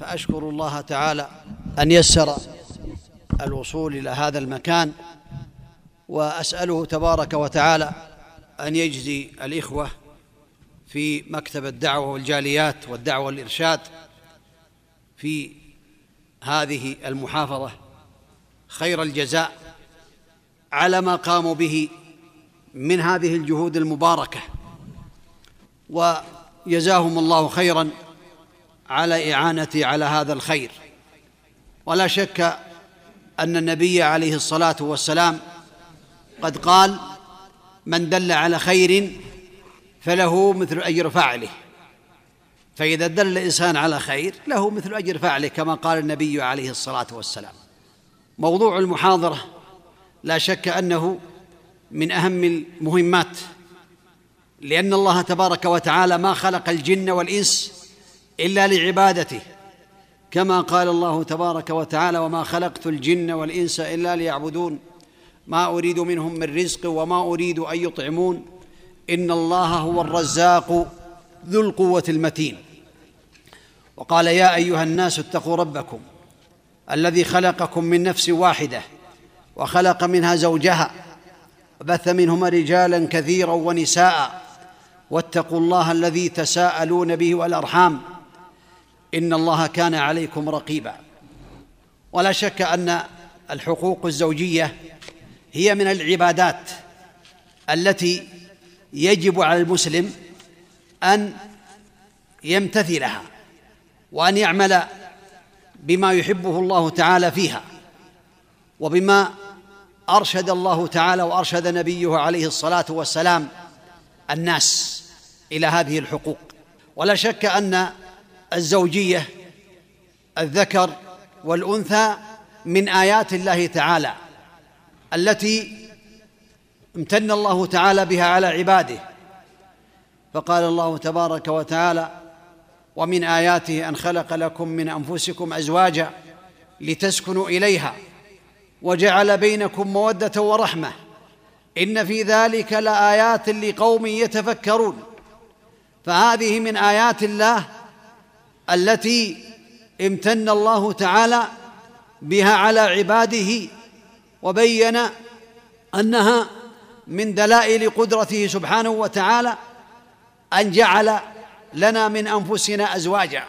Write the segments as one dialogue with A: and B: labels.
A: فأشكر الله تعالى أن يسر الوصول إلى هذا المكان وأسأله تبارك وتعالى أن يجزي الإخوة في مكتب الدعوة والجاليات والدعوة والإرشاد في هذه المحافظة خير الجزاء على ما قاموا به من هذه الجهود المباركة وجزاهم الله خيرا على إعانتي على هذا الخير ولا شك أن النبي عليه الصلاة والسلام قد قال من دل على خير فله مثل أجر فعله فإذا دل الإنسان على خير له مثل أجر فعله كما قال النبي عليه الصلاة والسلام موضوع المحاضرة لا شك أنه من أهم المهمات لأن الله تبارك وتعالى ما خلق الجن والإنس الا لعبادته كما قال الله تبارك وتعالى وما خلقت الجن والانس الا ليعبدون ما اريد منهم من رزق وما اريد ان يطعمون ان الله هو الرزاق ذو القوه المتين وقال يا ايها الناس اتقوا ربكم الذي خلقكم من نفس واحده وخلق منها زوجها وبث منهما رجالا كثيرا ونساء واتقوا الله الذي تساءلون به والارحام ان الله كان عليكم رقيبا ولا شك ان الحقوق الزوجيه هي من العبادات التي يجب على المسلم ان يمتثلها وان يعمل بما يحبه الله تعالى فيها وبما ارشد الله تعالى وارشد نبيه عليه الصلاه والسلام الناس الى هذه الحقوق ولا شك ان الزوجيه الذكر والانثى من ايات الله تعالى التي امتن الله تعالى بها على عباده فقال الله تبارك وتعالى ومن اياته ان خلق لكم من انفسكم ازواجا لتسكنوا اليها وجعل بينكم موده ورحمه ان في ذلك لايات لقوم يتفكرون فهذه من ايات الله التي امتن الله تعالى بها على عباده وبين انها من دلائل قدرته سبحانه وتعالى ان جعل لنا من انفسنا ازواجا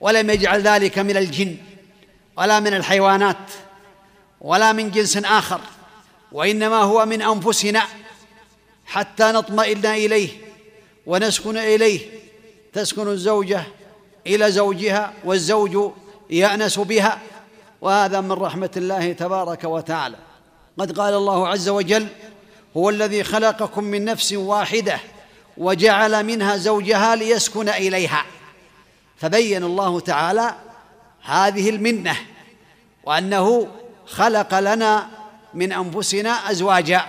A: ولم يجعل ذلك من الجن ولا من الحيوانات ولا من جنس اخر وانما هو من انفسنا حتى نطمئن اليه ونسكن اليه تسكن الزوجه الى زوجها والزوج يانس بها وهذا من رحمه الله تبارك وتعالى قد قال الله عز وجل هو الذي خلقكم من نفس واحده وجعل منها زوجها ليسكن اليها فبين الله تعالى هذه المنه وانه خلق لنا من انفسنا ازواجا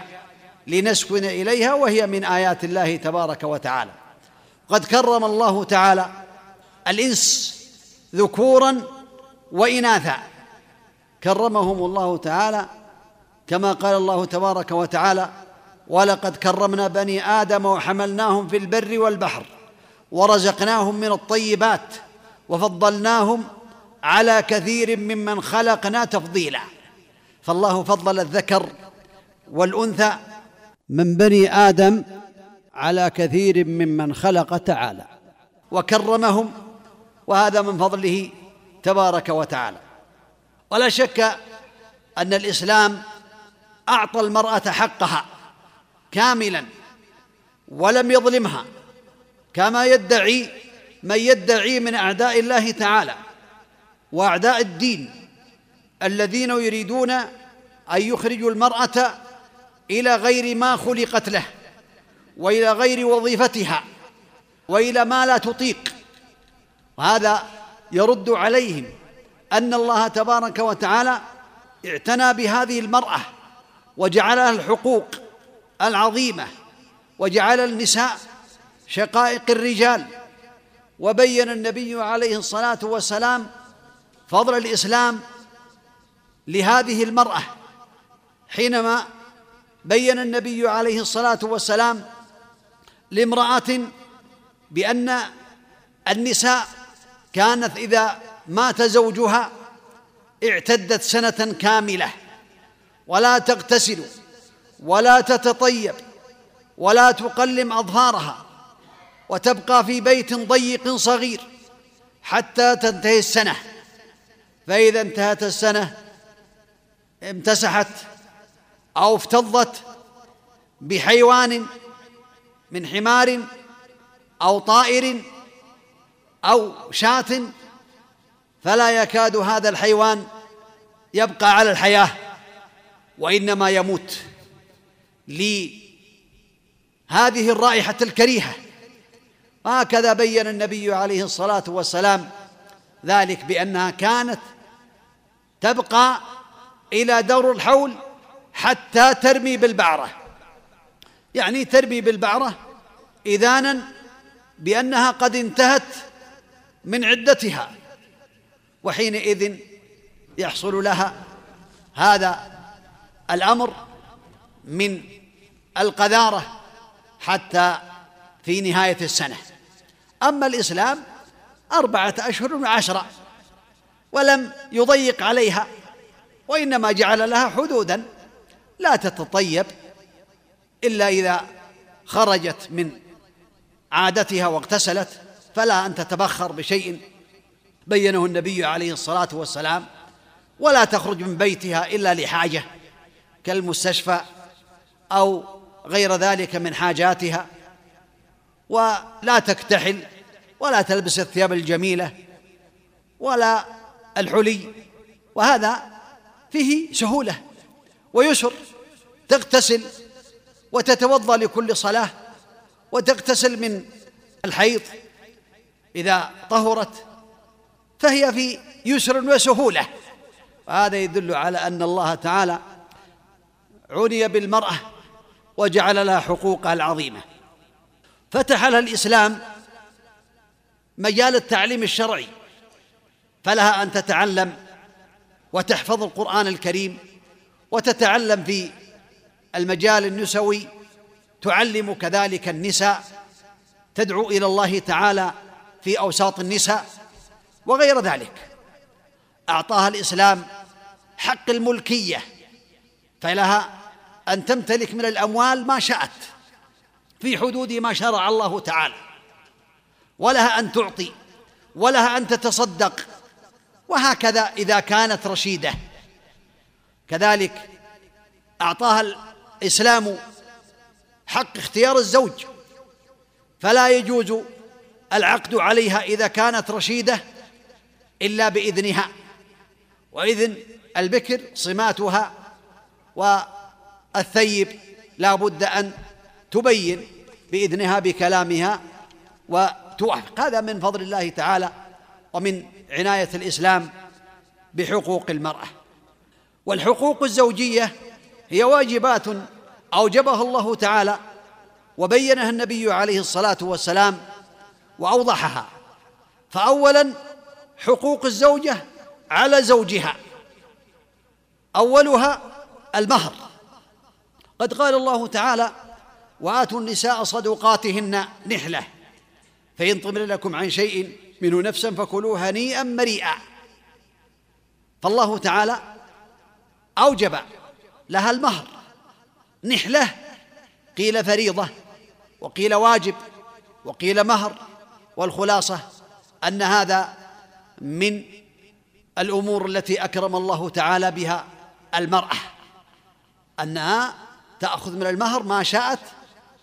A: لنسكن اليها وهي من ايات الله تبارك وتعالى قد كرم الله تعالى الإنس ذكورا وإناثا كرمهم الله تعالى كما قال الله تبارك وتعالى ولقد كرمنا بني آدم وحملناهم في البر والبحر ورزقناهم من الطيبات وفضلناهم على كثير ممن خلقنا تفضيلا فالله فضل الذكر والأنثى من بني آدم على كثير ممن خلق تعالى وكرمهم وهذا من فضله تبارك وتعالى ولا شك ان الاسلام اعطى المراه حقها كاملا ولم يظلمها كما يدعي من يدعي من اعداء الله تعالى واعداء الدين الذين يريدون ان يخرجوا المراه الى غير ما خلقت له والى غير وظيفتها والى ما لا تطيق وهذا يرد عليهم ان الله تبارك وتعالى اعتنى بهذه المراه وجعلها الحقوق العظيمه وجعل النساء شقائق الرجال وبين النبي عليه الصلاه والسلام فضل الاسلام لهذه المراه حينما بين النبي عليه الصلاه والسلام لامراه بان النساء كانت إذا مات زوجها اعتدت سنة كاملة ولا تغتسل ولا تتطيب ولا تقلم أظهارها وتبقى في بيت ضيق صغير حتى تنتهي السنة فإذا انتهت السنة امتسحت أو افتضت بحيوان من حمار أو طائر أو شاة فلا يكاد هذا الحيوان يبقى على الحياة وإنما يموت لهذه الرائحة الكريهة هكذا بين النبي عليه الصلاة والسلام ذلك بأنها كانت تبقى إلى دور الحول حتى ترمي بالبعرة يعني ترمي بالبعرة إذانا بأنها قد انتهت من عدتها وحينئذ يحصل لها هذا الامر من القذاره حتى في نهايه السنه اما الاسلام اربعه اشهر وعشره ولم يضيق عليها وانما جعل لها حدودا لا تتطيب الا اذا خرجت من عادتها واغتسلت فلا أن تتبخر بشيء بينه النبي عليه الصلاة والسلام ولا تخرج من بيتها إلا لحاجة كالمستشفى أو غير ذلك من حاجاتها ولا تكتحل ولا تلبس الثياب الجميلة ولا الحلي وهذا فيه سهولة ويسر تغتسل وتتوضأ لكل صلاة وتغتسل من الحيض إذا طهرت فهي في يسر وسهولة وهذا يدل على أن الله تعالى عني بالمرأة وجعل لها حقوقها العظيمة فتح لها الإسلام مجال التعليم الشرعي فلها أن تتعلم وتحفظ القرآن الكريم وتتعلم في المجال النسوي تعلم كذلك النساء تدعو إلى الله تعالى في أوساط النساء وغير ذلك أعطاها الإسلام حق الملكية فلها أن تمتلك من الأموال ما شاءت في حدود ما شرع الله تعالى ولها أن تعطي ولها أن تتصدق وهكذا إذا كانت رشيدة كذلك أعطاها الإسلام حق اختيار الزوج فلا يجوز العقد عليها إذا كانت رشيدة إلا بإذنها وإذن البكر صماتها والثيب لا بد أن تبين بإذنها بكلامها وتوافق هذا من فضل الله تعالى ومن عناية الإسلام بحقوق المرأة والحقوق الزوجية هي واجبات أوجبها الله تعالى وبينها النبي عليه الصلاة والسلام واوضحها فاولا حقوق الزوجه على زوجها اولها المهر قد قال الله تعالى واتوا النساء صدقاتهن نحله فان طمن لكم عن شيء منه نفسا فكلوه هنيئا مريئا فالله تعالى اوجب لها المهر نحله قيل فريضه وقيل واجب وقيل مهر والخلاصه ان هذا من الامور التي اكرم الله تعالى بها المراه انها تاخذ من المهر ما شاءت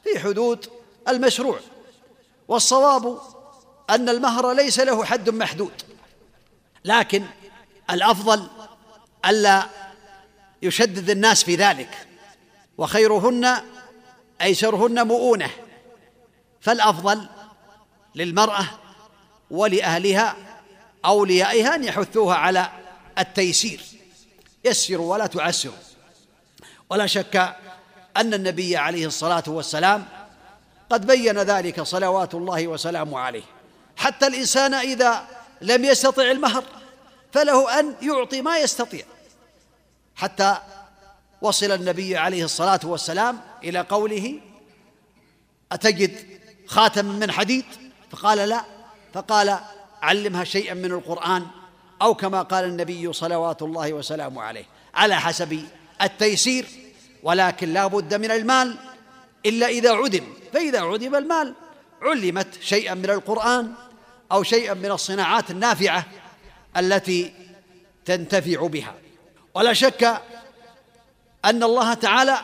A: في حدود المشروع والصواب ان المهر ليس له حد محدود لكن الافضل الا يشدد الناس في ذلك وخيرهن ايسرهن مؤونه فالافضل للمرأة ولأهلها أوليائها أن يحثوها على التيسير يسروا ولا تعسروا ولا شك أن النبي عليه الصلاة والسلام قد بين ذلك صلوات الله وسلامه عليه حتى الإنسان إذا لم يستطع المهر فله أن يعطي ما يستطيع حتى وصل النبي عليه الصلاة والسلام إلى قوله أتجد خاتم من حديد فقال لا فقال علمها شيئا من القرآن أو كما قال النبي صلوات الله وسلامه عليه على حسب التيسير ولكن لا بد من المال إلا إذا عدم فإذا عدم المال علمت شيئا من القرآن أو شيئا من الصناعات النافعة التي تنتفع بها ولا شك أن الله تعالى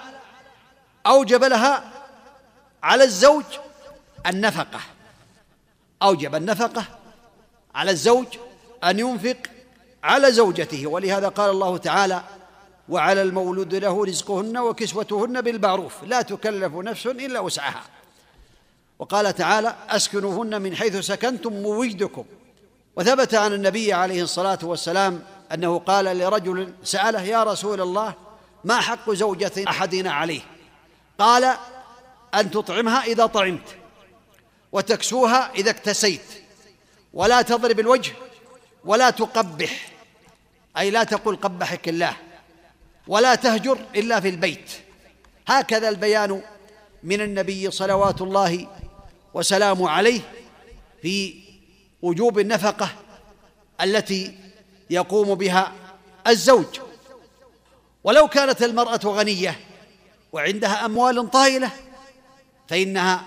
A: أوجب لها على الزوج النفقه أوجب النفقة على الزوج أن ينفق على زوجته ولهذا قال الله تعالى وعلى المولود له رزقهن وكسوتهن بالمعروف لا تكلف نفس إلا وسعها وقال تعالى أسكنوهن من حيث سكنتم موجدكم وثبت عن النبي عليه الصلاة والسلام أنه قال لرجل سأله يا رسول الله ما حق زوجة أحدنا عليه قال أن تطعمها إذا طعمت وتكسوها إذا اكتسيت ولا تضرب الوجه ولا تقبح أي لا تقول قبحك الله ولا تهجر إلا في البيت هكذا البيان من النبي صلوات الله وسلامه عليه في وجوب النفقة التي يقوم بها الزوج ولو كانت المرأة غنية وعندها أموال طائلة فإنها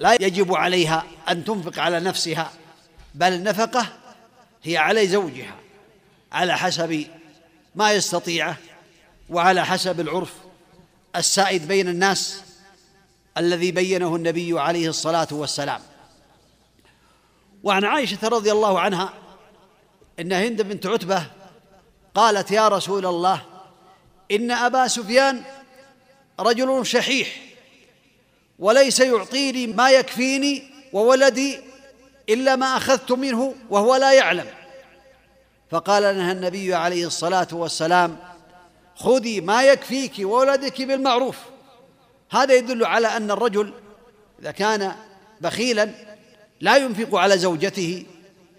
A: لا يجب عليها أن تنفق على نفسها بل النفقة هي على زوجها على حسب ما يستطيعه وعلى حسب العرف السائد بين الناس الذي بينه النبي عليه الصلاة والسلام وعن عائشة رضي الله عنها إن هند بنت عتبة قالت يا رسول الله إن أبا سفيان رجل شحيح وليس يعطيني ما يكفيني وولدي إلا ما أخذت منه وهو لا يعلم فقال لها النبي عليه الصلاة والسلام خذي ما يكفيك وولدك بالمعروف هذا يدل على أن الرجل إذا كان بخيلا لا ينفق على زوجته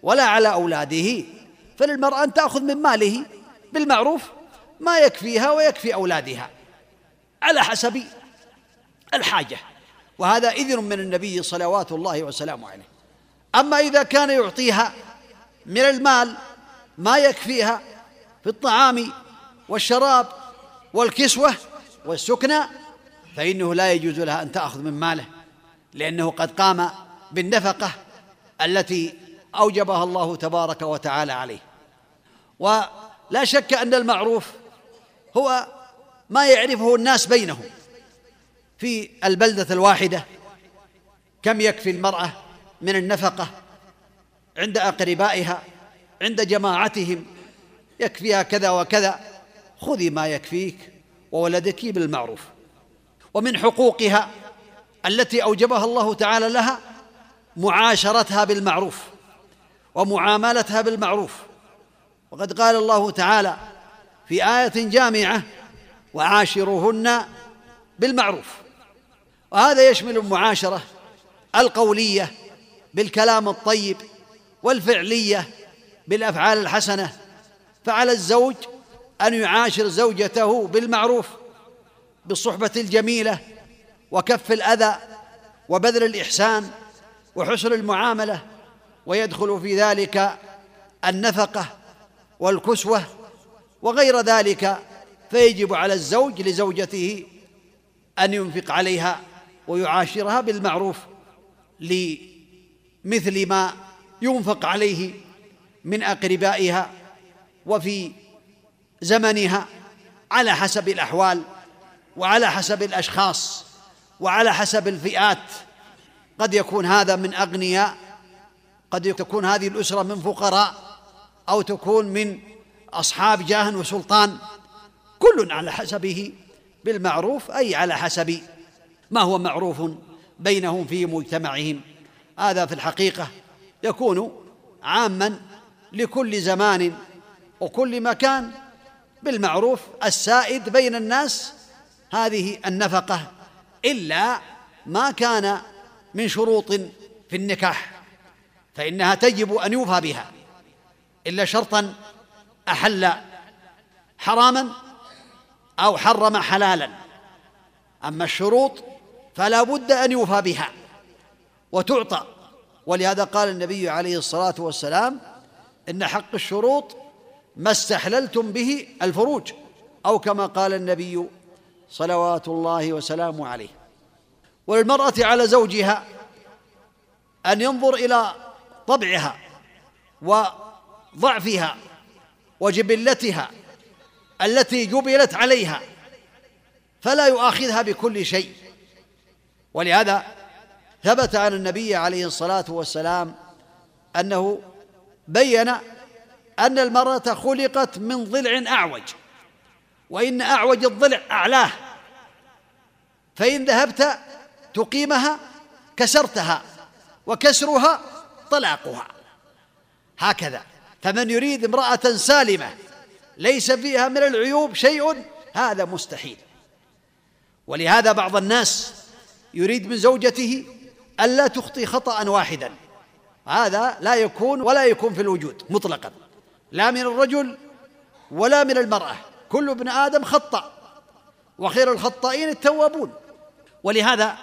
A: ولا على أولاده فللمرأة أن تأخذ من ماله بالمعروف ما يكفيها ويكفي أولادها على حسب الحاجه وهذا إذن من النبي صلوات الله وسلامه عليه أما إذا كان يعطيها من المال ما يكفيها في الطعام والشراب والكسوة والسكنى فإنه لا يجوز لها أن تأخذ من ماله لأنه قد قام بالنفقة التي أوجبها الله تبارك وتعالى عليه ولا شك أن المعروف هو ما يعرفه الناس بينهم في البلدة الواحدة كم يكفي المرأة من النفقة عند أقربائها عند جماعتهم يكفيها كذا وكذا خذي ما يكفيك وولدك بالمعروف ومن حقوقها التي أوجبها الله تعالى لها معاشرتها بالمعروف ومعاملتها بالمعروف وقد قال الله تعالى في آية جامعة وعاشروهن بالمعروف وهذا يشمل المعاشرة القولية بالكلام الطيب والفعلية بالأفعال الحسنة فعلى الزوج أن يعاشر زوجته بالمعروف بالصحبة الجميلة وكف الأذى وبذل الإحسان وحسن المعاملة ويدخل في ذلك النفقة والكسوة وغير ذلك فيجب على الزوج لزوجته أن ينفق عليها ويعاشرها بالمعروف لمثل ما ينفق عليه من أقربائها وفي زمنها على حسب الأحوال وعلى حسب الأشخاص وعلى حسب الفئات قد يكون هذا من أغنياء قد تكون هذه الأسرة من فقراء أو تكون من أصحاب جاه وسلطان كل على حسبه بالمعروف أي على حسب ما هو معروف بينهم في مجتمعهم هذا في الحقيقة يكون عاما لكل زمان وكل مكان بالمعروف السائد بين الناس هذه النفقة إلا ما كان من شروط في النكاح فإنها تجب أن يوفى بها إلا شرطا أحل حراما أو حرم حلالا أما الشروط فلا بد أن يوفى بها وتعطى ولهذا قال النبي عليه الصلاة والسلام إن حق الشروط ما استحللتم به الفروج أو كما قال النبي صلوات الله وسلامه عليه وللمرأة على زوجها أن ينظر إلى طبعها وضعفها وجبلتها التي جبلت عليها فلا يؤاخذها بكل شيء ولهذا ثبت عن النبي عليه الصلاة والسلام أنه بين أن المرأة خلقت من ضلع أعوج وإن أعوج الضلع أعلاه فإن ذهبت تقيمها كسرتها وكسرها طلاقها هكذا فمن يريد امرأة سالمة ليس فيها من العيوب شيء هذا مستحيل ولهذا بعض الناس يريد من زوجته ألا تخطي خطأ واحدا هذا لا يكون ولا يكون في الوجود مطلقا لا من الرجل ولا من المرأة كل ابن آدم خطأ وخير الخطائين التوابون ولهذا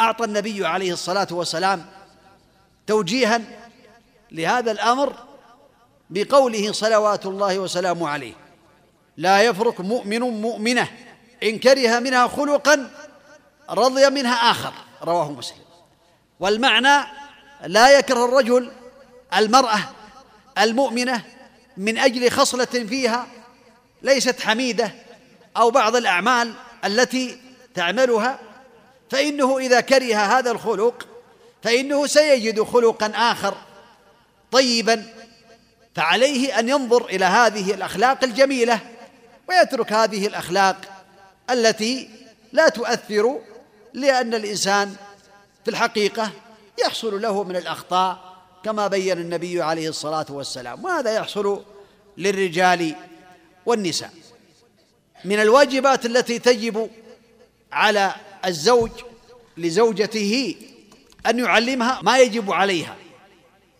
A: أعطى النبي عليه الصلاة والسلام توجيها لهذا الأمر بقوله صلوات الله وسلامه عليه لا يفرق مؤمن مؤمنة إن كره منها خلقا رضي منها آخر رواه مسلم والمعنى لا يكره الرجل المرأة المؤمنة من أجل خصلة فيها ليست حميدة أو بعض الأعمال التي تعملها فإنه إذا كره هذا الخلق فإنه سيجد خلقا آخر طيبا فعليه أن ينظر إلى هذه الأخلاق الجميلة ويترك هذه الأخلاق التي لا تؤثر لأن الإنسان في الحقيقة يحصل له من الأخطاء كما بين النبي عليه الصلاة والسلام وهذا يحصل للرجال والنساء من الواجبات التي تجب على الزوج لزوجته أن يعلمها ما يجب عليها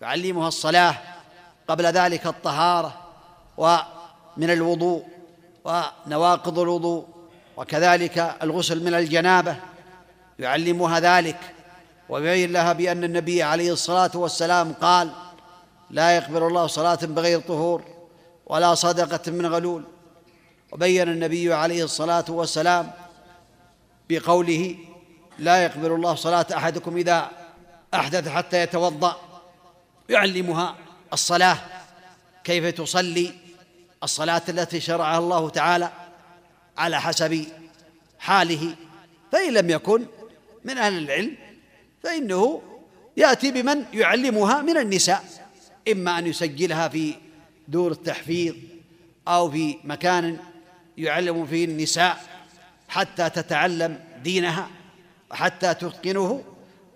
A: يعلمها الصلاة قبل ذلك الطهارة ومن الوضوء ونواقض الوضوء وكذلك الغسل من الجنابه يعلمها ذلك ويبين لها بأن النبي عليه الصلاة والسلام قال لا يقبل الله صلاة بغير طهور ولا صدقة من غلول وبين النبي عليه الصلاة والسلام بقوله لا يقبل الله صلاة أحدكم إذا أحدث حتى يتوضأ يعلمها الصلاة كيف تصلي الصلاة التي شرعها الله تعالى على حسب حاله فإن لم يكن من أهل العلم فإنه يأتي بمن يعلمها من النساء إما أن يسجلها في دور التحفيظ أو في مكان يعلم فيه النساء حتى تتعلم دينها وحتى تتقنه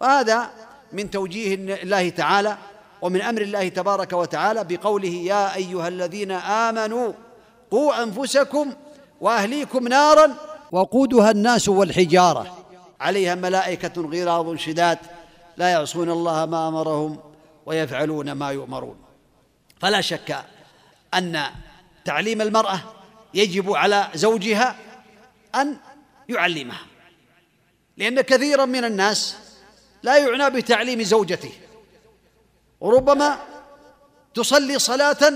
A: وهذا من توجيه الله تعالى ومن امر الله تبارك وتعالى بقوله يا ايها الذين امنوا قوا انفسكم واهليكم نارا وقودها الناس والحجاره عليها ملائكة غراض شداد لا يعصون الله ما أمرهم ويفعلون ما يؤمرون فلا شك أن تعليم المرأة يجب على زوجها أن يعلمها لأن كثيرا من الناس لا يعنى بتعليم زوجته وربما تصلي صلاة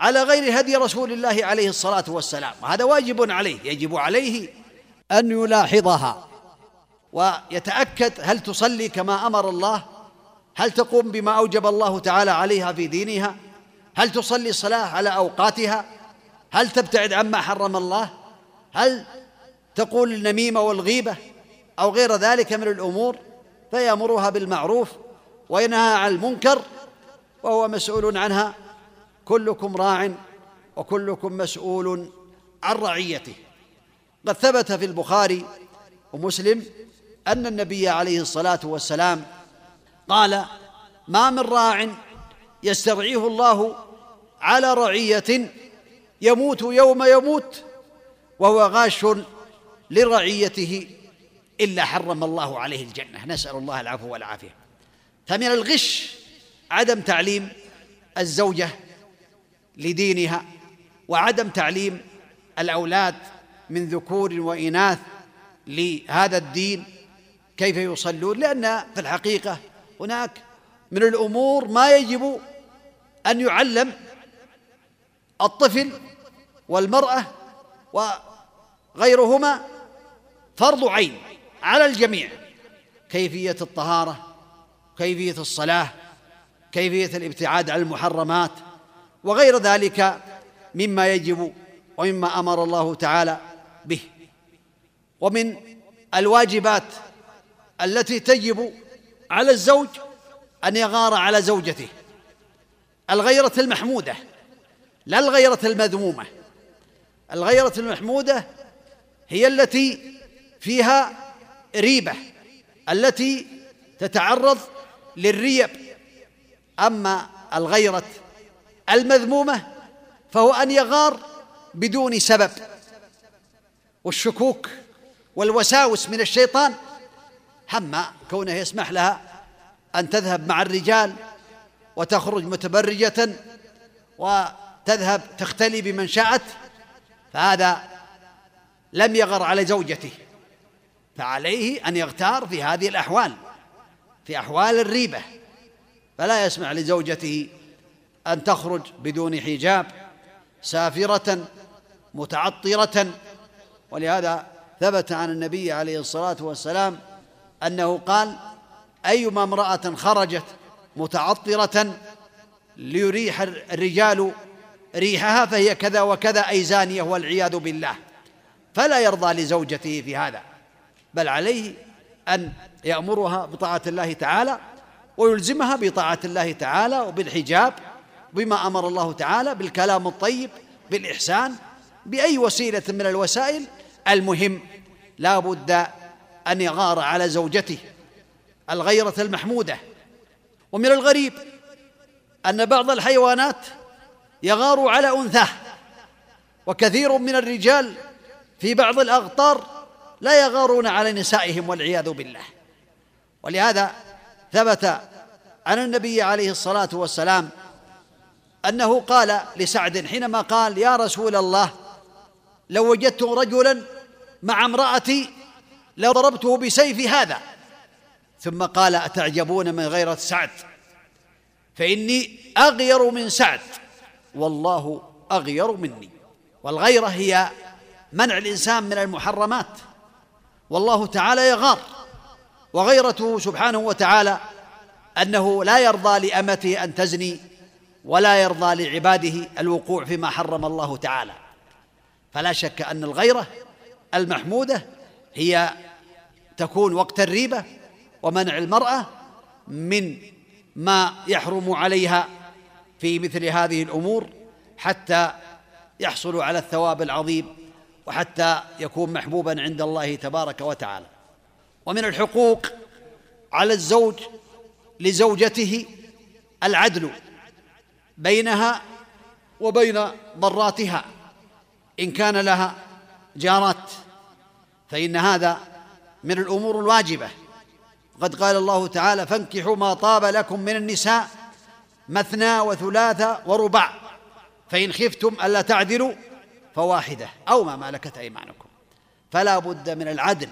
A: على غير هدي رسول الله عليه الصلاة والسلام وهذا واجب عليه يجب عليه أن يلاحظها ويتأكد هل تصلي كما أمر الله هل تقوم بما أوجب الله تعالى عليها في دينها هل تصلي الصلاة على أوقاتها هل تبتعد عما حرم الله هل تقول النميمة والغيبة أو غير ذلك من الأمور فيأمرها بالمعروف وينهى عن المنكر وهو مسؤول عنها كلكم راع وكلكم مسؤول عن رعيته قد ثبت في البخاري ومسلم أن النبي عليه الصلاة والسلام قال ما من راع يسترعيه الله على رعية يموت يوم يموت وهو غاش لرعيته إلا حرم الله عليه الجنة نسأل الله العفو والعافية فمن الغش عدم تعليم الزوجة لدينها وعدم تعليم الأولاد من ذكور وإناث لهذا الدين كيف يصلون لأن في الحقيقة هناك من الأمور ما يجب أن يعلم الطفل والمرأة وغيرهما فرض عين على الجميع كيفية الطهارة كيفية الصلاة كيفية الابتعاد عن المحرمات وغير ذلك مما يجب ومما أمر الله تعالى به ومن الواجبات التي تجب على الزوج أن يغار على زوجته الغيرة المحمودة لا الغيرة المذمومة الغيرة المحمودة هي التي فيها ريبة التي تتعرض للريب أما الغيرة المذمومة فهو أن يغار بدون سبب والشكوك والوساوس من الشيطان هم كونه يسمح لها أن تذهب مع الرجال وتخرج متبرجة وتذهب تختلي بمن شاءت فهذا لم يغر على زوجته فعليه أن يغتار في هذه الأحوال في أحوال الريبة فلا يسمح لزوجته أن تخرج بدون حجاب سافرة متعطرة ولهذا ثبت عن النبي عليه الصلاة والسلام أنه قال أيما امرأة خرجت متعطرة ليريح الرجال ريحها فهي كذا وكذا أي زانية والعياذ بالله فلا يرضى لزوجته في هذا بل عليه أن يأمرها بطاعة الله تعالى ويلزمها بطاعة الله تعالى وبالحجاب بما أمر الله تعالى بالكلام الطيب بالإحسان بأي وسيلة من الوسائل المهم لا بد أن يغار على زوجته الغيرة المحمودة ومن الغريب أن بعض الحيوانات يغار على أنثاه وكثير من الرجال في بعض الأغطار لا يغارون على نسائهم والعياذ بالله ولهذا ثبت عن النبي عليه الصلاة والسلام أنه قال لسعد حينما قال يا رسول الله لو وجدت رجلا مع امرأتي لضربته بسيفي هذا ثم قال أتعجبون من غيرة سعد فإني أغير من سعد والله أغير مني والغيرة هي منع الإنسان من المحرمات والله تعالى يغار وغيرته سبحانه وتعالى أنه لا يرضى لأمته أن تزني ولا يرضى لعباده الوقوع فيما حرم الله تعالى فلا شك أن الغيرة المحمودة هي تكون وقت الريبة ومنع المرأة من ما يحرم عليها في مثل هذه الأمور حتى يحصل على الثواب العظيم وحتى يكون محبوبا عند الله تبارك وتعالى ومن الحقوق على الزوج لزوجته العدل بينها وبين ضراتها ان كان لها جارات فإن هذا من الأمور الواجبة قد قال الله تعالى فانكحوا ما طاب لكم من النساء مثنى وثلاث ورباع فإن خفتم ألا تعدلوا فواحدة أو ما مالكت أيمانكم فلا بد من العدل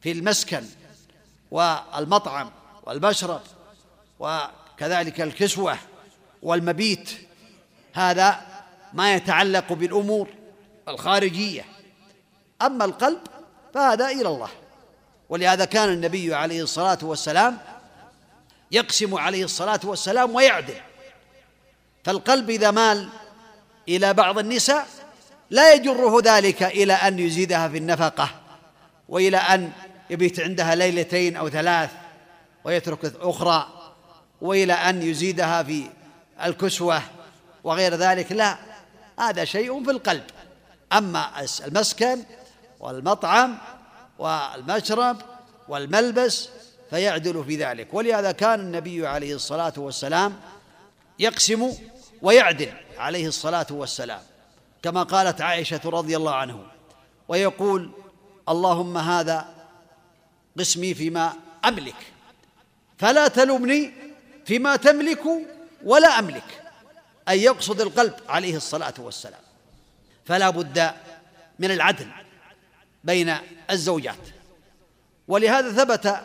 A: في المسكن والمطعم والمشرب وكذلك الكسوة والمبيت هذا ما يتعلق بالأمور الخارجية أما القلب فهذا إلى الله ولهذا كان النبي عليه الصلاة والسلام يقسم عليه الصلاة والسلام ويعدل فالقلب إذا مال إلى بعض النساء لا يجره ذلك إلى أن يزيدها في النفقة وإلى أن يبيت عندها ليلتين أو ثلاث ويترك أخرى وإلى أن يزيدها في الكسوة وغير ذلك لا هذا شيء في القلب أما المسكن والمطعم والمشرب والملبس فيعدل في ذلك ولهذا كان النبي عليه الصلاة والسلام يقسم ويعدل عليه الصلاة والسلام كما قالت عائشة رضي الله عنه ويقول اللهم هذا قسمي فيما أملك فلا تلومني فيما تملك ولا أملك أي يقصد القلب عليه الصلاة والسلام فلا بد من العدل بين الزوجات ولهذا ثبت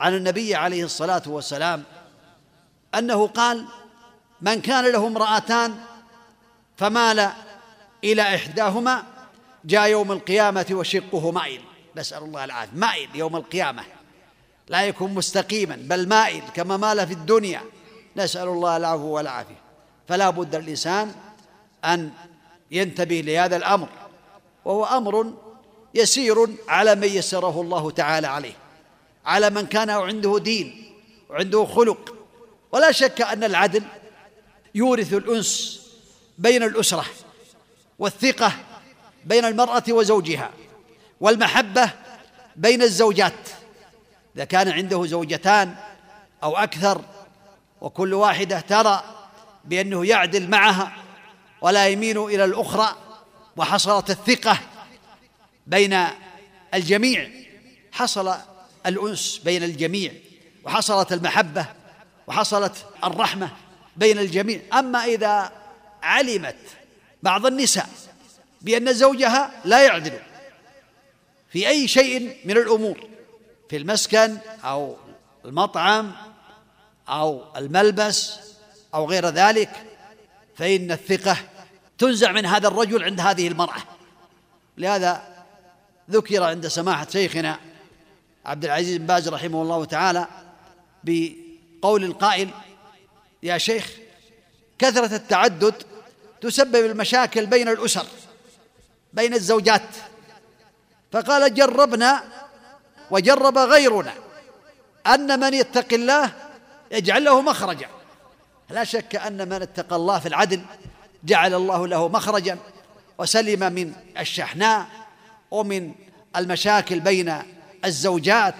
A: عن النبي عليه الصلاه والسلام انه قال من كان له امراتان فمال الى احداهما جاء يوم القيامه وشقه مائل نسال الله العافيه مائل يوم القيامه لا يكون مستقيما بل مائل كما مال في الدنيا نسال الله العفو والعافيه فلا بد الانسان ان ينتبه لهذا الامر وهو امر يسير على من يسره الله تعالى عليه على من كان عنده دين وعنده خلق ولا شك ان العدل يورث الانس بين الاسره والثقه بين المراه وزوجها والمحبه بين الزوجات اذا كان عنده زوجتان او اكثر وكل واحده ترى بانه يعدل معها ولا يميل الى الاخرى وحصلت الثقه بين الجميع حصل الأنس بين الجميع وحصلت المحبة وحصلت الرحمة بين الجميع أما إذا علمت بعض النساء بأن زوجها لا يعدل في أي شيء من الأمور في المسكن أو المطعم أو الملبس أو غير ذلك فإن الثقة تنزع من هذا الرجل عند هذه المرأة لهذا ذكر عند سماحة شيخنا عبد العزيز بن باز رحمه الله تعالى بقول القائل يا شيخ كثرة التعدد تسبب المشاكل بين الأسر بين الزوجات فقال جربنا وجرب غيرنا أن من يتقي الله يجعل له مخرجا لا شك أن من اتقى الله في العدل جعل الله له مخرجا وسلم من الشحناء ومن المشاكل بين الزوجات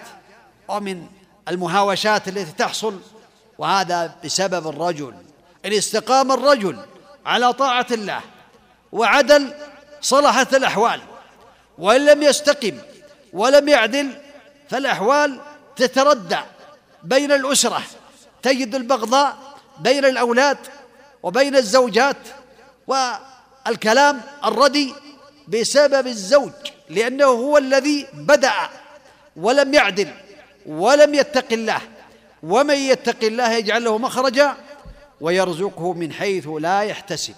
A: ومن المهاوشات التي تحصل وهذا بسبب الرجل ان استقام الرجل على طاعه الله وعدل صلحت الاحوال وان لم يستقم ولم يعدل فالاحوال تتردى بين الاسره تجد البغضاء بين الاولاد وبين الزوجات والكلام الردي بسبب الزوج لأنه هو الذي بدأ ولم يعدل ولم يتق الله ومن يتق الله يجعل له مخرجا ويرزقه من حيث لا يحتسب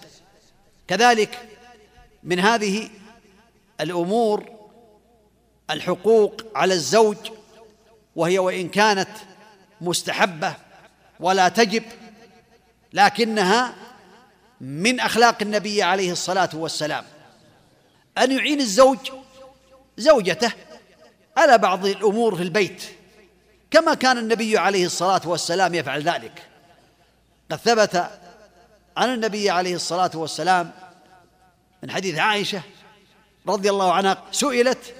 A: كذلك من هذه الأمور الحقوق على الزوج وهي وإن كانت مستحبة ولا تجب لكنها من أخلاق النبي عليه الصلاة والسلام أن يعين الزوج زوجته على بعض الامور في البيت كما كان النبي عليه الصلاه والسلام يفعل ذلك قد ثبت عن النبي عليه الصلاه والسلام من حديث عائشه رضي الله عنها سئلت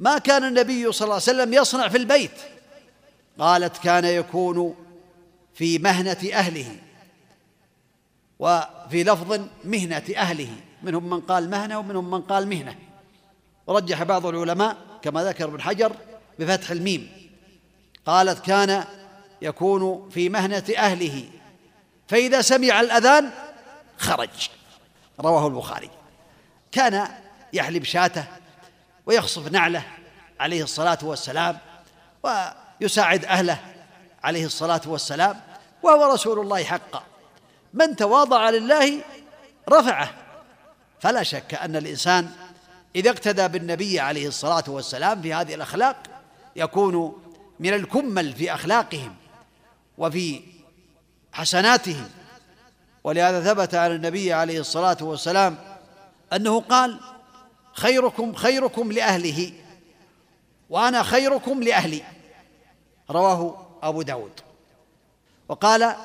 A: ما كان النبي صلى الله عليه وسلم يصنع في البيت قالت كان يكون في مهنه اهله وفي لفظ مهنه اهله منهم من قال مهنه ومنهم من قال مهنه ورجح بعض العلماء كما ذكر ابن حجر بفتح الميم قالت كان يكون في مهنة أهله فإذا سمع الأذان خرج رواه البخاري كان يحلب شاته ويخصف نعله عليه الصلاة والسلام ويساعد أهله عليه الصلاة والسلام وهو رسول الله حقا من تواضع لله رفعه فلا شك أن الإنسان إذا اقتدى بالنبي عليه الصلاة والسلام في هذه الأخلاق يكون من الكمل في أخلاقهم وفي حسناتهم ولهذا ثبت عن النبي عليه الصلاة والسلام أنه قال خيركم خيركم لأهله وأنا خيركم لأهلي رواه أبو داود وقال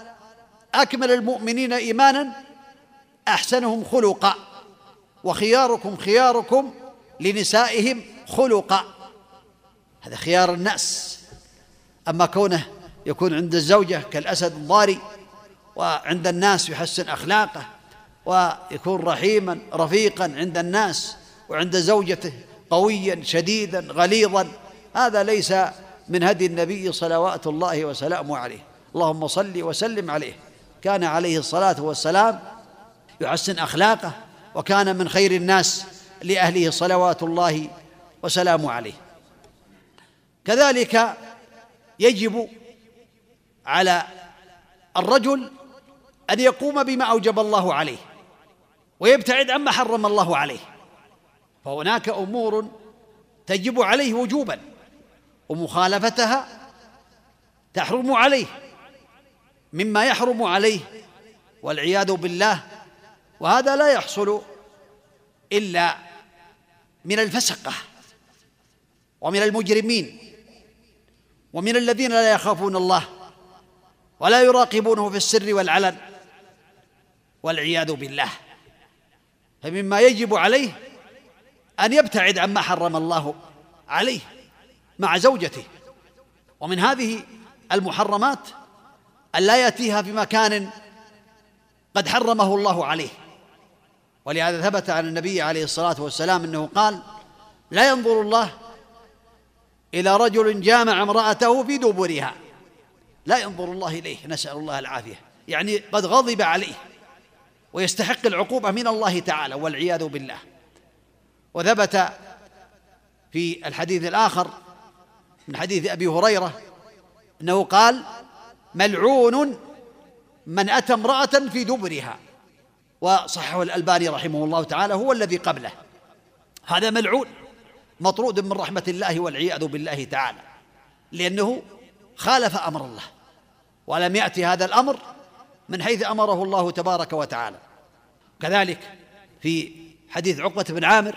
A: أكمل المؤمنين إيمانا أحسنهم خلقا وخياركم خياركم لنسائهم خلقا هذا خيار الناس أما كونه يكون عند الزوجة كالأسد الضاري وعند الناس يحسن أخلاقه ويكون رحيما رفيقا عند الناس وعند زوجته قويا شديدا غليظا هذا ليس من هدي النبي صلوات الله وسلامه عليه اللهم صل وسلم عليه كان عليه الصلاه والسلام يحسن اخلاقه وكان من خير الناس لأهله صلوات الله وسلامه عليه كذلك يجب على الرجل أن يقوم بما أوجب الله عليه ويبتعد عما حرم الله عليه فهناك أمور تجب عليه وجوبا ومخالفتها تحرم عليه مما يحرم عليه والعياذ بالله وهذا لا يحصل إلا من الفسقة ومن المجرمين ومن الذين لا يخافون الله ولا يراقبونه في السر والعلن والعياذ بالله فمما يجب عليه أن يبتعد عما حرم الله عليه مع زوجته ومن هذه المحرمات أن لا يأتيها في مكان قد حرمه الله عليه ولهذا ثبت عن النبي عليه الصلاة والسلام أنه قال لا ينظر الله إلى رجل جامع امرأته في دبرها لا ينظر الله إليه نسأل الله العافية يعني قد غضب عليه ويستحق العقوبة من الله تعالى والعياذ بالله وثبت في الحديث الآخر من حديث أبي هريرة أنه قال ملعون من أتى امرأة في دبرها وصححه الألباني رحمه الله تعالى هو الذي قبله هذا ملعون مطرود من رحمة الله والعياذ بالله تعالى لأنه خالف أمر الله ولم يأتي هذا الأمر من حيث أمره الله تبارك وتعالى كذلك في حديث عقبة بن عامر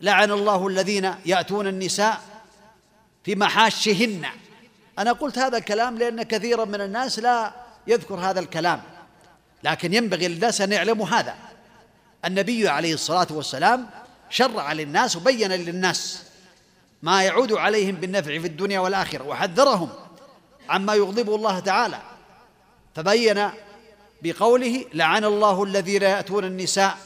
A: لعن الله الذين يأتون النساء في محاشهن أنا قلت هذا الكلام لأن كثيرا من الناس لا يذكر هذا الكلام لكن ينبغي للناس ان يعلموا هذا النبي عليه الصلاه والسلام شرع للناس وبين للناس ما يعود عليهم بالنفع في الدنيا والاخره وحذرهم عما يغضبه الله تعالى فبين بقوله لعن الله الذين ياتون النساء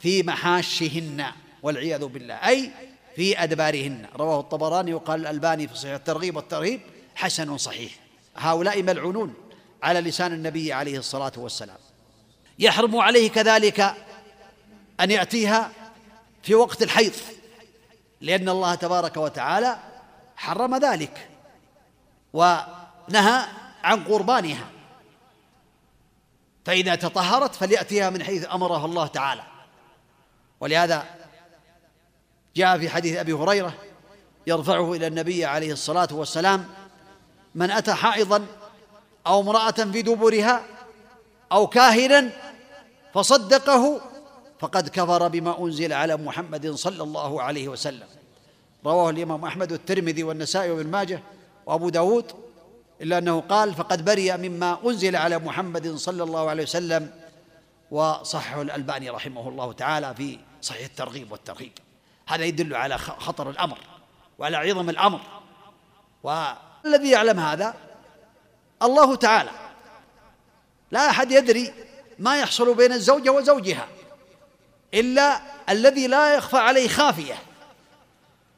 A: في محاشهن والعياذ بالله اي في ادبارهن رواه الطبراني وقال الالباني في صحيح الترغيب والترهيب حسن صحيح هؤلاء ملعونون على لسان النبي عليه الصلاه والسلام يحرم عليه كذلك ان ياتيها في وقت الحيض لان الله تبارك وتعالى حرم ذلك ونهى عن قربانها فاذا تطهرت فلياتيها من حيث أمره الله تعالى ولهذا جاء في حديث ابي هريره يرفعه الى النبي عليه الصلاه والسلام من اتى حائضا أو امرأة في دبرها أو كاهنا فصدقه فقد كفر بما أنزل على محمد صلى الله عليه وسلم رواه الإمام أحمد الترمذي والنسائي وابن ماجه وأبو داود إلا أنه قال فقد برئ مما أنزل على محمد صلى الله عليه وسلم وصححه الألباني رحمه الله تعالى في صحيح الترغيب والترهيب هذا يدل على خطر الأمر وعلى عظم الأمر والذي يعلم هذا الله تعالى لا احد يدري ما يحصل بين الزوجه وزوجها الا الذي لا يخفى عليه خافيه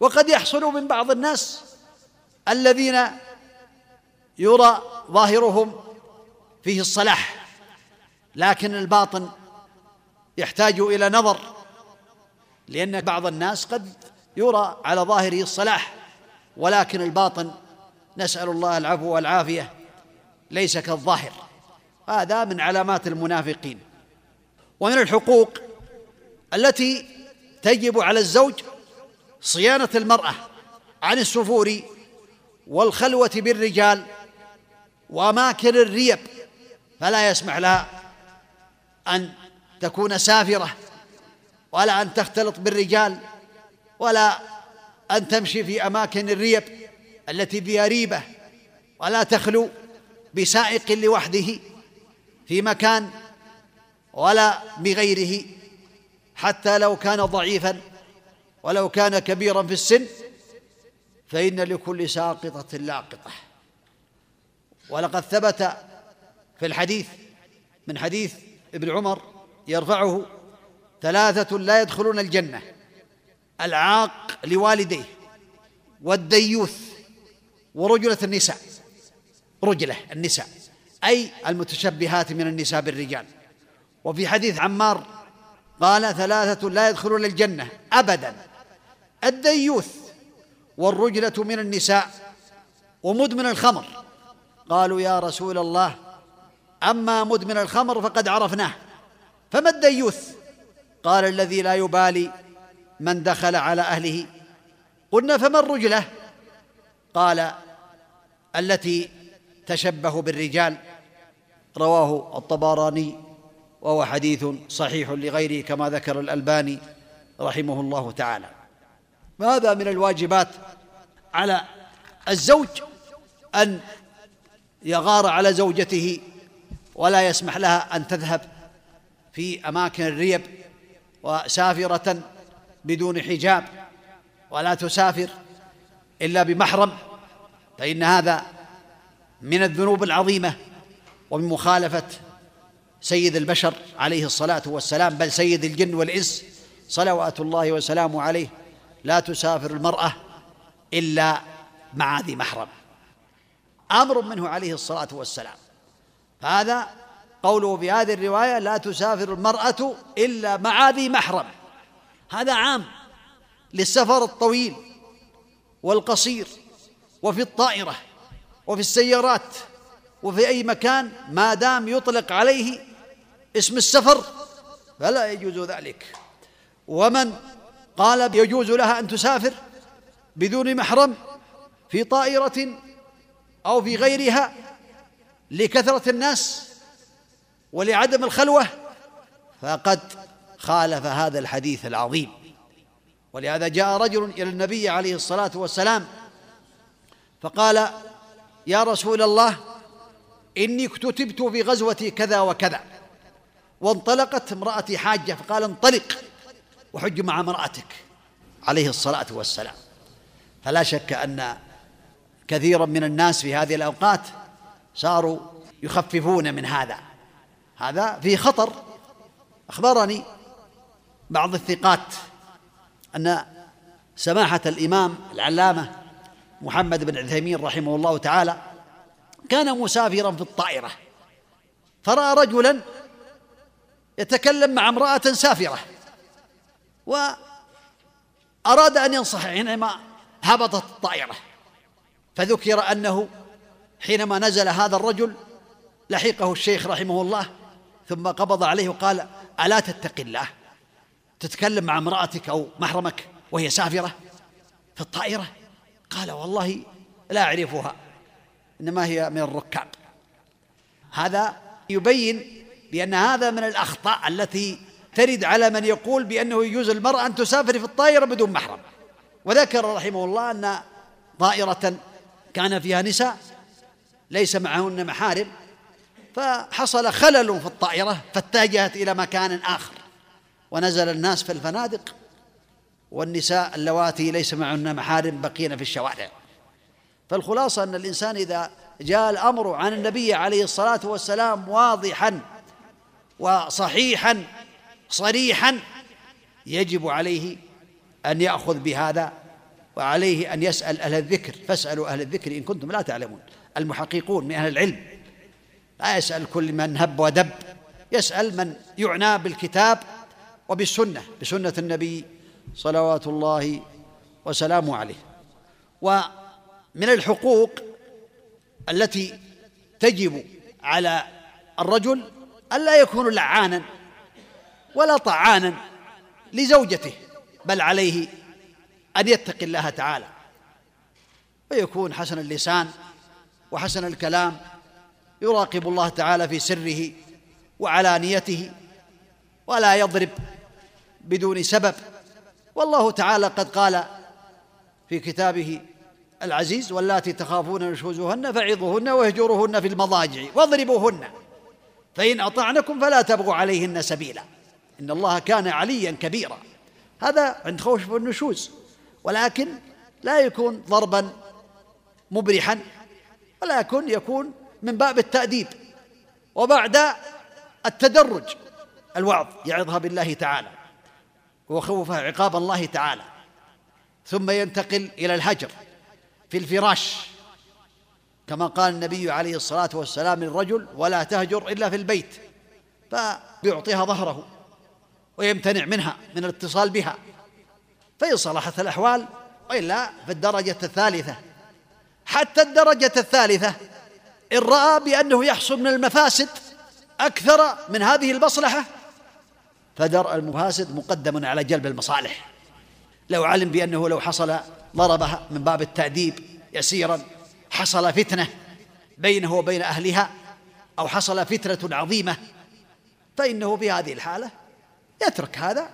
A: وقد يحصل من بعض الناس الذين يرى ظاهرهم فيه الصلاح لكن الباطن يحتاج الى نظر لان بعض الناس قد يرى على ظاهره الصلاح ولكن الباطن نسال الله العفو والعافيه ليس كالظاهر هذا من علامات المنافقين ومن الحقوق التي تجب على الزوج صيانة المرأة عن السفور والخلوة بالرجال وأماكن الريب فلا يسمح لها أن تكون سافرة ولا أن تختلط بالرجال ولا أن تمشي في أماكن الريب التي فيها ريبة ولا تخلو بسائق لوحده في مكان ولا بغيره حتى لو كان ضعيفا ولو كان كبيرا في السن فإن لكل ساقطة لاقطة ولقد ثبت في الحديث من حديث ابن عمر يرفعه ثلاثة لا يدخلون الجنة العاق لوالديه والديوث ورجلة النساء رجله النساء أي المتشبهات من النساء بالرجال وفي حديث عمار قال ثلاثة لا يدخلون الجنة أبدا الديوث والرجلة من النساء ومدمن الخمر قالوا يا رسول الله أما مدمن الخمر فقد عرفناه فما الديوث قال الذي لا يبالي من دخل على أهله قلنا فما الرجلة قال التي تشبهوا بالرجال رواه الطبراني وهو حديث صحيح لغيره كما ذكر الألباني رحمه الله تعالى ماذا من الواجبات على الزوج أن يغار على زوجته ولا يسمح لها أن تذهب في أماكن الريب وسافرة بدون حجاب ولا تسافر إلا بمحرم فإن هذا من الذنوب العظيمه ومن مخالفه سيد البشر عليه الصلاه والسلام بل سيد الجن والانس صلوات الله وسلامه عليه لا تسافر المراه الا مع ذي محرم امر منه عليه الصلاه والسلام هذا قوله في هذه الروايه لا تسافر المراه الا مع ذي محرم هذا عام للسفر الطويل والقصير وفي الطائره وفي السيارات وفي أي مكان ما دام يطلق عليه اسم السفر فلا يجوز ذلك ومن قال يجوز لها أن تسافر بدون محرم في طائرة أو في غيرها لكثرة الناس ولعدم الخلوة فقد خالف هذا الحديث العظيم ولهذا جاء رجل إلى النبي عليه الصلاة والسلام فقال يا رسول الله إني اكتتبت في غزوتي كذا وكذا وانطلقت امرأتي حاجة فقال انطلق وحج مع امرأتك عليه الصلاة والسلام فلا شك أن كثيرا من الناس في هذه الأوقات صاروا يخففون من هذا هذا فيه خطر أخبرني بعض الثقات أن سماحة الإمام العلامة محمد بن عثيمين رحمه الله تعالى كان مسافرا في الطائرة فرأى رجلا يتكلم مع امرأة سافرة وأراد أن ينصح حينما هبطت الطائرة فذكر أنه حينما نزل هذا الرجل لحقه الشيخ رحمه الله ثم قبض عليه وقال ألا تتقي الله تتكلم مع امرأتك أو محرمك وهي سافرة في الطائرة قال والله لا أعرفها إنما هي من الركاب هذا يبين بأن هذا من الأخطاء التي ترد على من يقول بأنه يجوز المرأة أن تسافر في الطائرة بدون محرم وذكر رحمه الله أن طائرة كان فيها نساء ليس معهن محارم فحصل خلل في الطائرة فاتجهت إلى مكان آخر ونزل الناس في الفنادق والنساء اللواتي ليس معهن محارم بقين في الشوارع فالخلاصة أن الإنسان إذا جاء الأمر عن النبي عليه الصلاة والسلام واضحا وصحيحا صريحا يجب عليه أن يأخذ بهذا وعليه أن يسأل أهل الذكر فاسألوا أهل الذكر إن كنتم لا تعلمون المحققون من أهل العلم لا يسأل كل من هب ودب يسأل من يعنى بالكتاب وبالسنة بسنة النبي صلوات الله وسلامه عليه ومن الحقوق التي تجب على الرجل ألا يكون لعانا ولا طعانا لزوجته بل عليه أن يتقي الله تعالى ويكون حسن اللسان وحسن الكلام يراقب الله تعالى في سره وعلانيته ولا يضرب بدون سبب والله تعالى قد قال في كتابه العزيز واللاتي تخافون نشوزهن فعظوهن واهجروهن في المضاجع واضربوهن فإن أطعنكم فلا تبغوا عليهن سبيلا إن الله كان عليا كبيرا هذا عند خوف النشوز ولكن لا يكون ضربا مبرحا ولكن يكون من باب التأديب وبعد التدرج الوعظ يعظها بالله تعالى وخوفه عقاب الله تعالى ثم ينتقل إلى الهجر في الفراش كما قال النبي عليه الصلاة والسلام للرجل ولا تهجر إلا في البيت فيعطيها ظهره ويمتنع منها من الاتصال بها فإن صلحت الأحوال وإلا في الدرجة الثالثة حتى الدرجة الثالثة إن رأى بأنه يحصل من المفاسد أكثر من هذه المصلحة فدرء المفاسد مقدم على جلب المصالح لو علم بأنه لو حصل ضربها من باب التأديب يسيرا حصل فتنة بينه وبين أهلها أو حصل فتنة عظيمة فإنه في هذه الحالة يترك هذا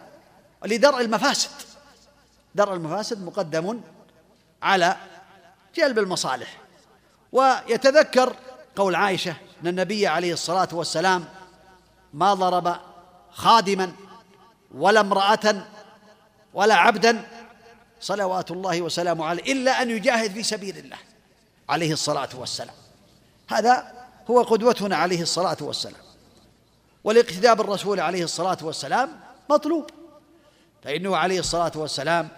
A: لدرء المفاسد درء المفاسد مقدم على جلب المصالح ويتذكر قول عائشة أن النبي عليه الصلاة والسلام ما ضرب خادما ولا امراه ولا عبدا صلوات الله وسلامه عليه الا ان يجاهد في سبيل الله عليه الصلاه والسلام هذا هو قدوتنا عليه الصلاه والسلام والاقتداء بالرسول عليه الصلاه والسلام مطلوب فانه عليه الصلاه والسلام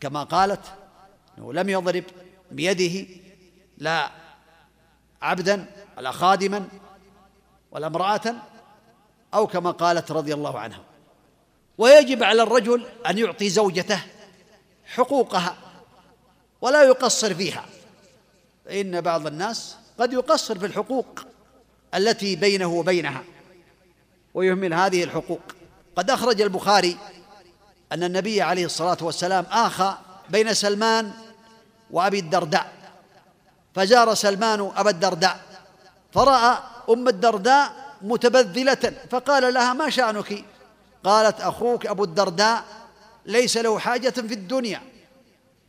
A: كما قالت انه لم يضرب بيده لا عبدا ولا خادما ولا امراه أو كما قالت رضي الله عنها ويجب على الرجل أن يعطي زوجته حقوقها ولا يقصر فيها فإن بعض الناس قد يقصر في الحقوق التي بينه وبينها ويهمل هذه الحقوق قد أخرج البخاري أن النبي عليه الصلاة والسلام آخى بين سلمان وأبي الدرداء فزار سلمان أبا الدرداء فرأى أم الدرداء متبذلة فقال لها ما شأنك قالت أخوك أبو الدرداء ليس له حاجة في الدنيا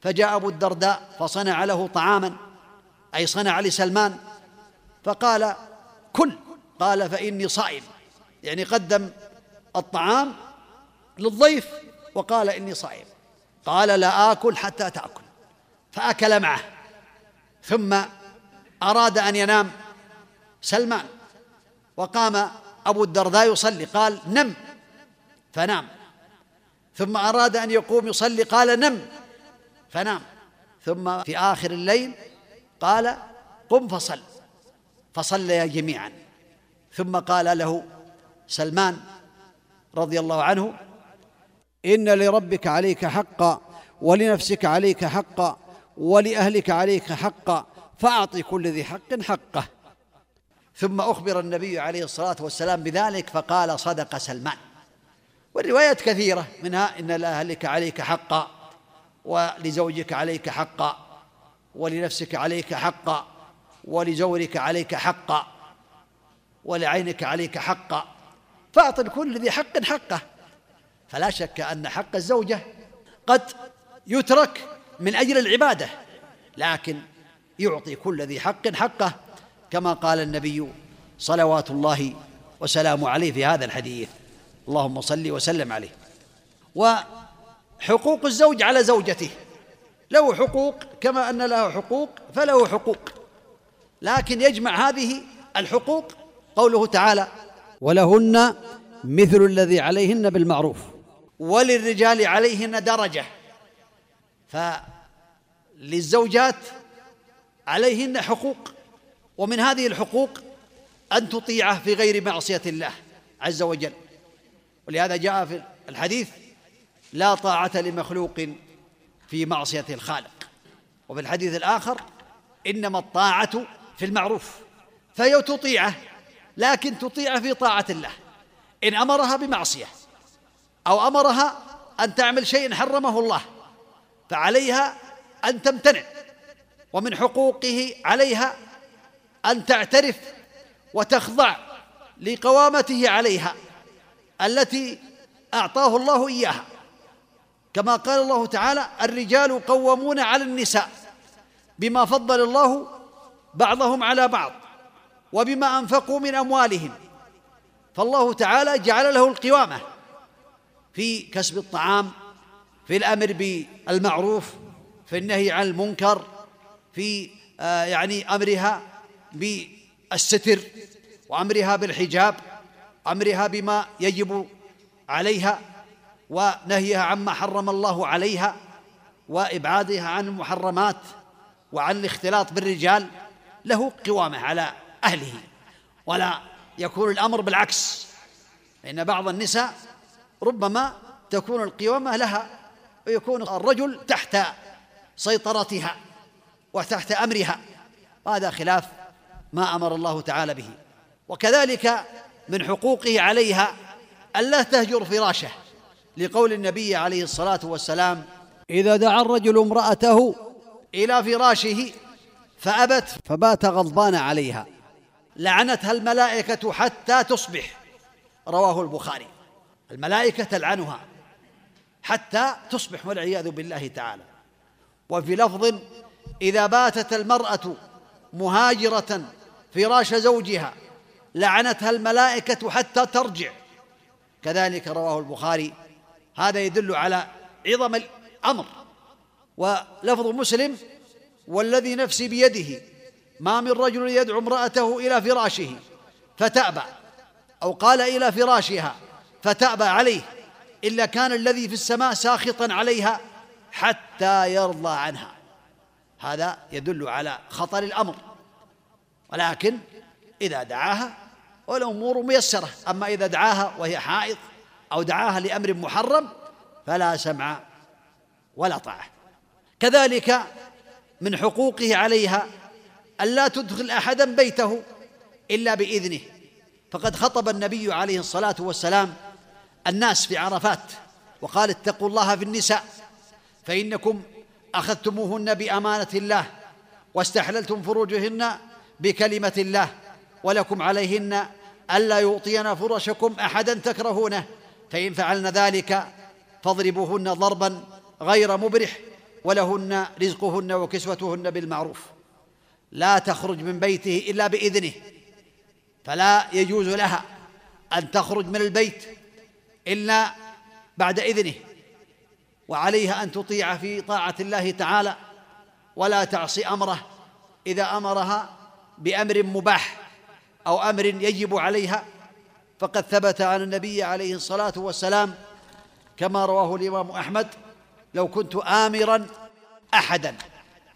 A: فجاء أبو الدرداء فصنع له طعاما أي صنع لسلمان فقال كل قال فإني صائم يعني قدم الطعام للضيف وقال إني صائم قال لا آكل حتى تأكل فأكل معه ثم أراد أن ينام سلمان وقام أبو الدرداء يصلي قال نم فنام ثم أراد أن يقوم يصلي قال نم فنام ثم في آخر الليل قال قم فصل فصليا جميعا ثم قال له سلمان رضي الله عنه إن لربك عليك حقا ولنفسك عليك حقا ولأهلك عليك حقا فأعطي كل ذي حق حقه ثم أخبر النبي عليه الصلاة والسلام بذلك فقال صدق سلمان والروايات كثيرة منها إن لأهلك عليك حقا ولزوجك عليك حقا ولنفسك عليك حقا ولجورك عليك حقا ولعينك عليك حقا فأعط كل ذي حق حقه فلا شك أن حق الزوجة قد يترك من أجل العبادة لكن يعطي كل ذي حق حقه كما قال النبي صلوات الله وسلامه عليه في هذا الحديث اللهم صل وسلم عليه وحقوق الزوج على زوجته له حقوق كما ان له حقوق فله حقوق لكن يجمع هذه الحقوق قوله تعالى ولهن مثل الذي عليهن بالمعروف وللرجال عليهن درجه فللزوجات عليهن حقوق ومن هذه الحقوق أن تطيعه في غير معصية الله عز وجل ولهذا جاء في الحديث لا طاعة لمخلوق في معصية الخالق وفي الحديث الآخر إنما الطاعة في المعروف فهي تطيعه لكن تطيعه في طاعة الله إن أمرها بمعصية أو أمرها أن تعمل شيء حرمه الله فعليها أن تمتنع ومن حقوقه عليها أن تعترف وتخضع لقوامته عليها التي أعطاه الله إياها كما قال الله تعالى الرجال قوامون على النساء بما فضل الله بعضهم على بعض وبما أنفقوا من أموالهم فالله تعالى جعل له القوامة في كسب الطعام في الأمر بالمعروف في النهي عن المنكر في آه، يعني أمرها بالستر وامرها بالحجاب امرها بما يجب عليها ونهيها عما حرم الله عليها وابعادها عن المحرمات وعن الاختلاط بالرجال له قوامه على اهله ولا يكون الامر بالعكس فان بعض النساء ربما تكون القوامه لها ويكون الرجل تحت سيطرتها وتحت امرها وهذا خلاف ما امر الله تعالى به وكذلك من حقوقه عليها الا تهجر فراشه لقول النبي عليه الصلاه والسلام اذا دعا الرجل امراته الى فراشه فابت فبات غضبان عليها لعنتها الملائكه حتى تصبح رواه البخاري الملائكه تلعنها حتى تصبح والعياذ بالله تعالى وفي لفظ اذا باتت المراه مهاجره فراش زوجها لعنتها الملائكة حتى ترجع كذلك رواه البخاري هذا يدل على عظم الأمر ولفظ مسلم والذي نفسي بيده ما من رجل يدعو امرأته إلى فراشه فتأبى أو قال إلى فراشها فتأبى عليه إلا كان الذي في السماء ساخطا عليها حتى يرضى عنها هذا يدل على خطر الأمر ولكن إذا دعاها والأمور ميسرة أما إذا دعاها وهي حائض أو دعاها لأمر محرم فلا سمع ولا طاعة كذلك من حقوقه عليها ألا تدخل أحدا بيته إلا بإذنه فقد خطب النبي عليه الصلاة والسلام الناس في عرفات وقال اتقوا الله في النساء فإنكم أخذتموهن بأمانة الله واستحللتم فروجهن بكلمة الله ولكم عليهن ألا يعطين فرشكم أحدا تكرهونه فإن فعلن ذلك فاضربوهن ضربا غير مبرح ولهن رزقهن وكسوتهن بالمعروف لا تخرج من بيته إلا بإذنه فلا يجوز لها أن تخرج من البيت إلا بعد إذنه وعليها أن تطيع في طاعة الله تعالى ولا تعصي أمره إذا أمرها بأمر مباح أو أمر يجب عليها فقد ثبت عن النبي عليه الصلاة والسلام كما رواه الإمام أحمد لو كنت آمرا أحدا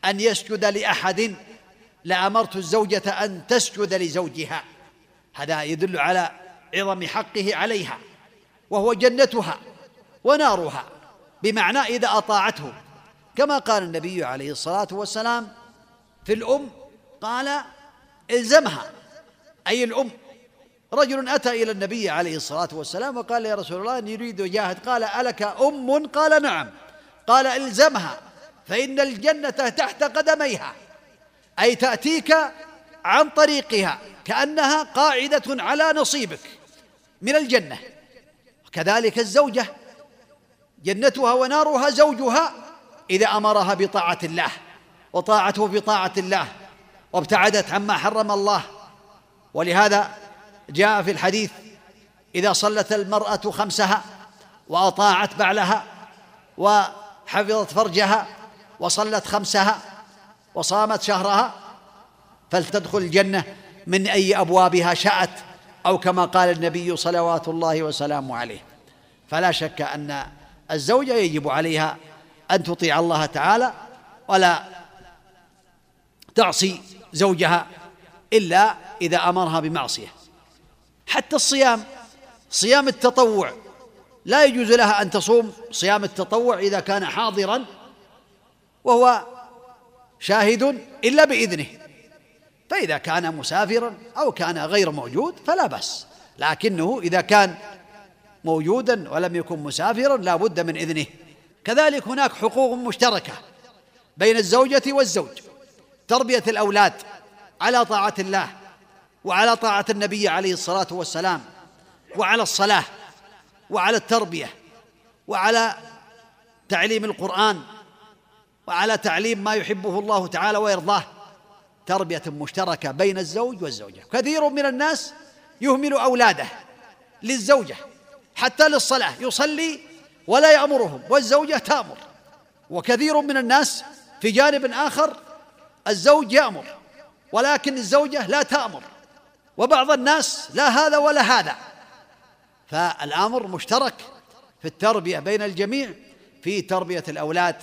A: أن يسجد لأحد لأمرت الزوجة أن تسجد لزوجها هذا يدل على عظم حقه عليها وهو جنتها ونارها بمعنى إذا أطاعته كما قال النبي عليه الصلاة والسلام في الأم قال الزمها اي الام رجل اتى الى النبي عليه الصلاه والسلام وقال يا رسول الله اريد جاهد قال الك ام قال نعم قال الزمها فان الجنه تحت قدميها اي تاتيك عن طريقها كانها قاعده على نصيبك من الجنه وكذلك الزوجه جنتها ونارها زوجها اذا امرها بطاعه الله وطاعته بطاعه الله وابتعدت عما حرم الله ولهذا جاء في الحديث اذا صلت المراه خمسها واطاعت بعلها وحفظت فرجها وصلت خمسها وصامت شهرها فلتدخل الجنه من اي ابوابها شاءت او كما قال النبي صلوات الله وسلامه عليه فلا شك ان الزوجه يجب عليها ان تطيع الله تعالى ولا تعصي زوجها إلا إذا أمرها بمعصية حتى الصيام صيام التطوع لا يجوز لها أن تصوم صيام التطوع إذا كان حاضرا وهو شاهد إلا بإذنه فإذا كان مسافرا أو كان غير موجود فلا بأس لكنه إذا كان موجودا ولم يكن مسافرا لا بد من إذنه كذلك هناك حقوق مشتركة بين الزوجة والزوج تربيه الاولاد على طاعه الله وعلى طاعه النبي عليه الصلاه والسلام وعلى الصلاه وعلى التربيه وعلى تعليم القران وعلى تعليم ما يحبه الله تعالى ويرضاه تربيه مشتركه بين الزوج والزوجه كثير من الناس يهمل اولاده للزوجه حتى للصلاه يصلي ولا يامرهم والزوجه تامر وكثير من الناس في جانب اخر الزوج يأمر ولكن الزوجة لا تأمر وبعض الناس لا هذا ولا هذا فالأمر مشترك في التربية بين الجميع في تربية الأولاد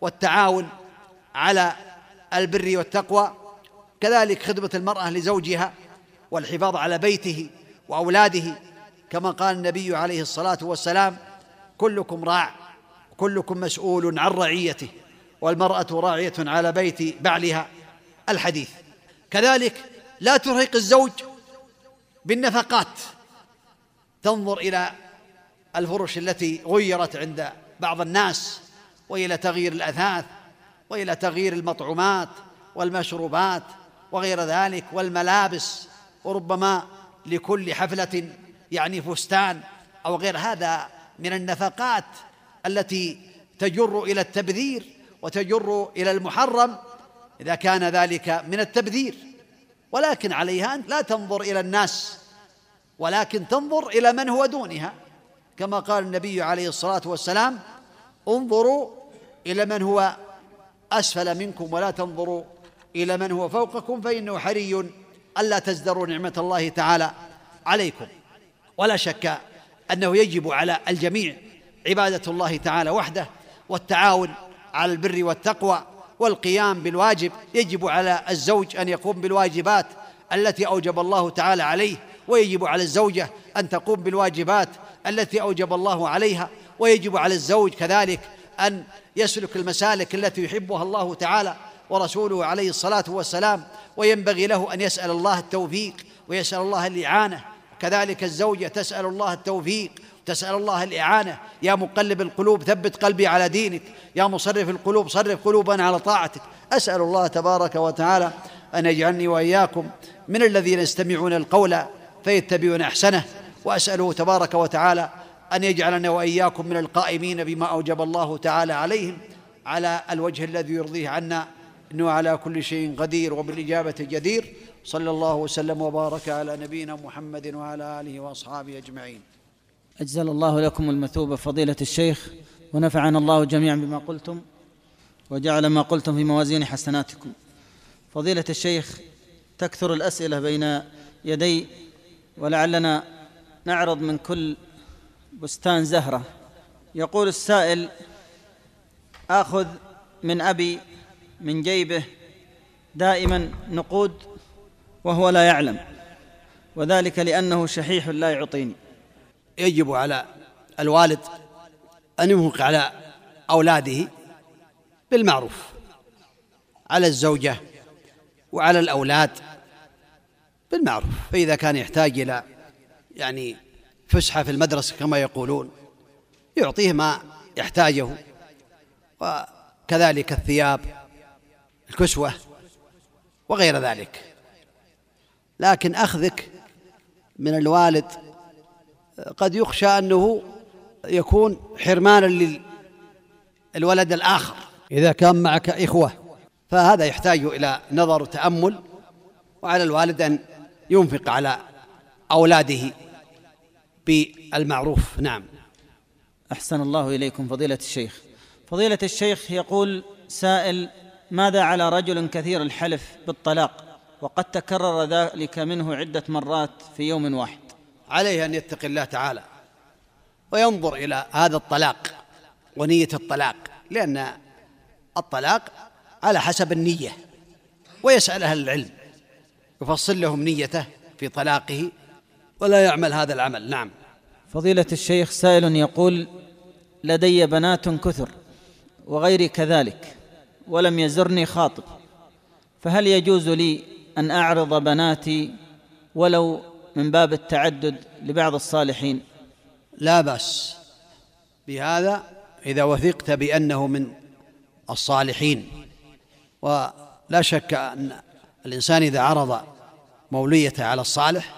A: والتعاون على البر والتقوى كذلك خدمة المرأة لزوجها والحفاظ على بيته وأولاده كما قال النبي عليه الصلاة والسلام كلكم راع كلكم مسؤول عن رعيته والمرأة راعية على بيت بعلها الحديث كذلك لا ترهق الزوج بالنفقات تنظر إلى الفرش التي غيرت عند بعض الناس والى تغيير الاثاث والى تغيير المطعومات والمشروبات وغير ذلك والملابس وربما لكل حفله يعني فستان او غير هذا من النفقات التي تجر الى التبذير وتجر إلى المحرم إذا كان ذلك من التبذير ولكن عليها أن لا تنظر إلى الناس ولكن تنظر إلى من هو دونها كما قال النبي عليه الصلاة والسلام انظروا إلى من هو أسفل منكم ولا تنظروا إلى من هو فوقكم فإنه حري ألا تزدروا نعمة الله تعالى عليكم ولا شك أنه يجب على الجميع عبادة الله تعالى وحده والتعاون على البر والتقوى والقيام بالواجب يجب على الزوج ان يقوم بالواجبات التي اوجب الله تعالى عليه ويجب على الزوجه ان تقوم بالواجبات التي اوجب الله عليها ويجب على الزوج كذلك ان يسلك المسالك التي يحبها الله تعالى ورسوله عليه الصلاه والسلام وينبغي له ان يسال الله التوفيق ويسال الله الاعانه كذلك الزوجه تسال الله التوفيق تسأل الله الإعانة يا مقلب القلوب ثبت قلبي على دينك يا مصرف القلوب صرف قلوبنا على طاعتك أسأل الله تبارك وتعالى أن يجعلني وإياكم من الذين يستمعون القول فيتبعون أحسنه وأسأله تبارك وتعالى أن يجعلنا وإياكم من القائمين بما أوجب الله تعالى عليهم على الوجه الذي يرضيه عنا إنه على كل شيء قدير وبالإجابة جدير صلى الله وسلم وبارك على نبينا محمد وعلى آله وأصحابه أجمعين
B: أجزل الله لكم المثوبة فضيلة الشيخ ونفعنا الله جميعا بما قلتم وجعل ما قلتم في موازين حسناتكم فضيلة الشيخ تكثر الأسئلة بين يدي ولعلنا نعرض من كل بستان زهرة يقول السائل آخذ من أبي من جيبه دائما نقود وهو لا يعلم وذلك لأنه شحيح لا يعطيني
A: يجب على الوالد أن ينفق على أولاده بالمعروف على الزوجة وعلى الأولاد بالمعروف فإذا كان يحتاج إلى يعني فسحة في المدرسة كما يقولون يعطيه ما يحتاجه وكذلك الثياب الكسوة وغير ذلك لكن أخذك من الوالد قد يخشى أنه يكون حرمانا للولد الآخر إذا كان معك إخوة فهذا يحتاج إلى نظر وتأمل وعلى الوالد أن ينفق على أولاده بالمعروف نعم
B: أحسن الله إليكم فضيلة الشيخ فضيلة الشيخ يقول سائل ماذا على رجل كثير الحلف بالطلاق وقد تكرر ذلك منه عدة مرات في يوم واحد
A: عليه أن يتقي الله تعالى وينظر إلى هذا الطلاق ونية الطلاق لأن الطلاق على حسب النية ويسأل أهل العلم يفصل لهم نيته في طلاقه ولا يعمل هذا العمل نعم
B: فضيلة الشيخ سائل يقول لدي بنات كثر وغيري كذلك ولم يزرني خاطب فهل يجوز لي أن أعرض بناتي ولو من باب التعدد لبعض الصالحين
A: لا بأس بهذا إذا وثقت بأنه من الصالحين ولا شك أن الإنسان إذا عرض موليته على الصالح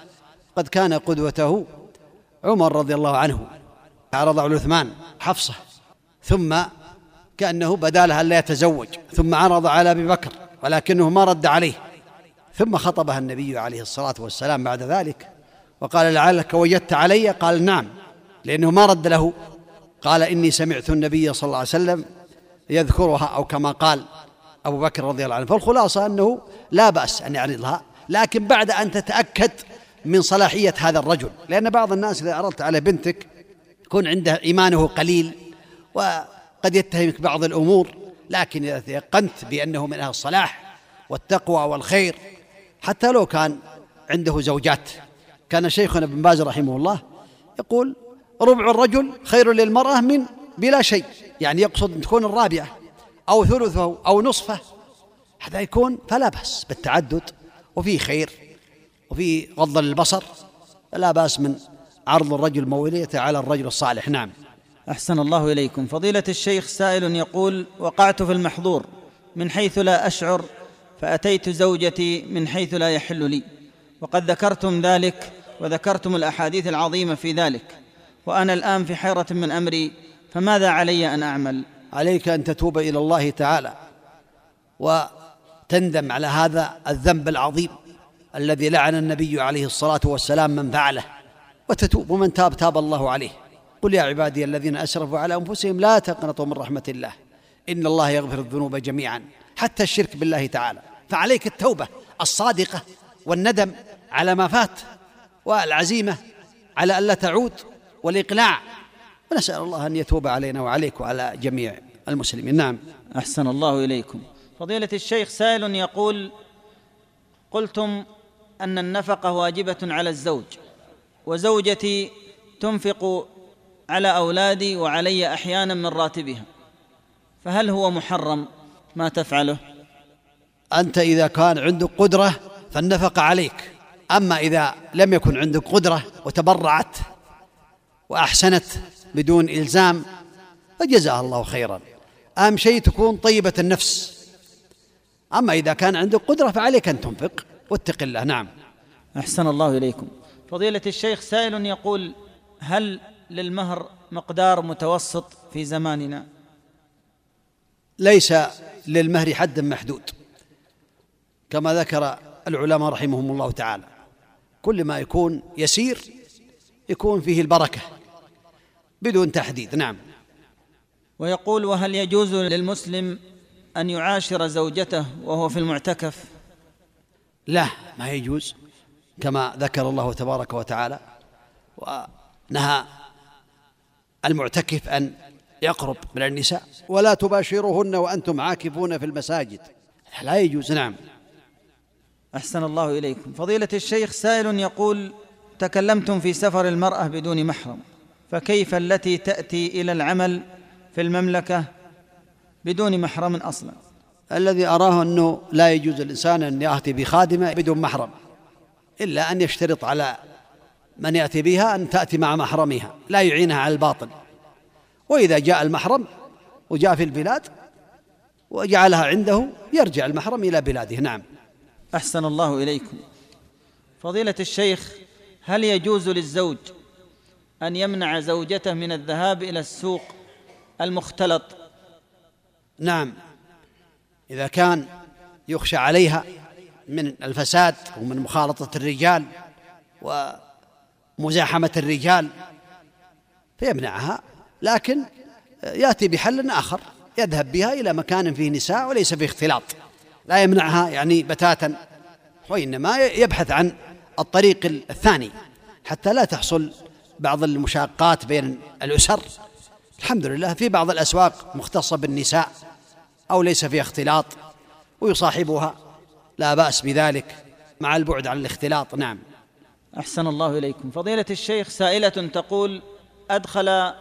A: قد كان قدوته عمر رضي الله عنه عرض على عثمان حفصة ثم كأنه بدا لها لا يتزوج ثم عرض على أبي بكر ولكنه ما رد عليه ثم خطبها النبي عليه الصلاة والسلام بعد ذلك وقال لعلك وجدت علي قال نعم لأنه ما رد له قال إني سمعت النبي صلى الله عليه وسلم يذكرها أو كما قال أبو بكر رضي الله عنه فالخلاصة أنه لا بأس أن يعرضها لكن بعد أن تتأكد من صلاحية هذا الرجل لأن بعض الناس إذا عرضت على بنتك يكون عنده إيمانه قليل وقد يتهمك بعض الأمور لكن إذا تيقنت بأنه من أهل الصلاح والتقوى والخير حتى لو كان عنده زوجات كان شيخنا ابن باز رحمه الله يقول ربع الرجل خير للمرأة من بلا شيء يعني يقصد أن تكون الرابعة أو ثلثه أو نصفه هذا يكون فلا بأس بالتعدد وفيه خير وفيه غض البصر لا بأس من عرض الرجل موليته على الرجل الصالح نعم
B: أحسن الله إليكم فضيلة الشيخ سائل يقول وقعت في المحظور من حيث لا أشعر فأتيت زوجتي من حيث لا يحل لي وقد ذكرتم ذلك وذكرتم الاحاديث العظيمه في ذلك وانا الان في حيره من امري فماذا علي ان اعمل
A: عليك ان تتوب الى الله تعالى وتندم على هذا الذنب العظيم الذي لعن النبي عليه الصلاه والسلام من فعله وتتوب ومن تاب تاب الله عليه قل يا عبادي الذين اسرفوا على انفسهم لا تقنطوا من رحمه الله ان الله يغفر الذنوب جميعا حتى الشرك بالله تعالى فعليك التوبه الصادقه والندم على ما فات والعزيمة على ألا تعود والإقلاع ونسأل الله أن يتوب علينا وعليك وعلى جميع المسلمين نعم
B: أحسن الله إليكم فضيلة الشيخ سائل يقول قلتم أن النفقة واجبة على الزوج وزوجتي تنفق على أولادي وعلي أحيانا من راتبها فهل هو محرم ما تفعله
A: أنت إذا كان عندك قدرة فالنفقة عليك أما إذا لم يكن عندك قدرة وتبرعت وأحسنت بدون إلزام فجزاها الله خيرا أهم شيء تكون طيبة النفس أما إذا كان عندك قدرة فعليك أن تنفق واتق الله نعم
B: أحسن الله إليكم فضيلة الشيخ سائل يقول هل للمهر مقدار متوسط في زماننا
A: ليس للمهر حد محدود كما ذكر العلماء رحمهم الله تعالى كل ما يكون يسير يكون فيه البركه بدون تحديد نعم
B: ويقول وهل يجوز للمسلم ان يعاشر زوجته وهو في المعتكف
A: لا ما يجوز كما ذكر الله تبارك وتعالى ونهى المعتكف ان يقرب من النساء ولا تباشرهن وانتم عاكفون في المساجد لا يجوز نعم
B: أحسن الله إليكم فضيلة الشيخ سائل يقول تكلمتم في سفر المرأة بدون محرم فكيف التي تأتي إلى العمل في المملكة بدون محرم أصلا
A: الذي أراه أنه لا يجوز الإنسان أن يأتي بخادمة بدون محرم إلا أن يشترط على من يأتي بها أن تأتي مع محرمها لا يعينها على الباطل وإذا جاء المحرم وجاء في البلاد وجعلها عنده يرجع المحرم إلى بلاده نعم
B: أحسن الله إليكم فضيلة الشيخ هل يجوز للزوج أن يمنع زوجته من الذهاب إلى السوق المختلط
A: نعم إذا كان يخشى عليها من الفساد ومن مخالطة الرجال ومزاحمة الرجال فيمنعها لكن يأتي بحل آخر يذهب بها إلى مكان فيه نساء وليس فيه اختلاط لا يمنعها يعني بتاتا وإنما يبحث عن الطريق الثاني حتى لا تحصل بعض المشاقات بين الأسر الحمد لله في بعض الأسواق مختصة بالنساء أو ليس فيها اختلاط ويصاحبها لا بأس بذلك مع البعد عن الاختلاط نعم
B: أحسن الله إليكم فضيلة الشيخ سائلة تقول أدخل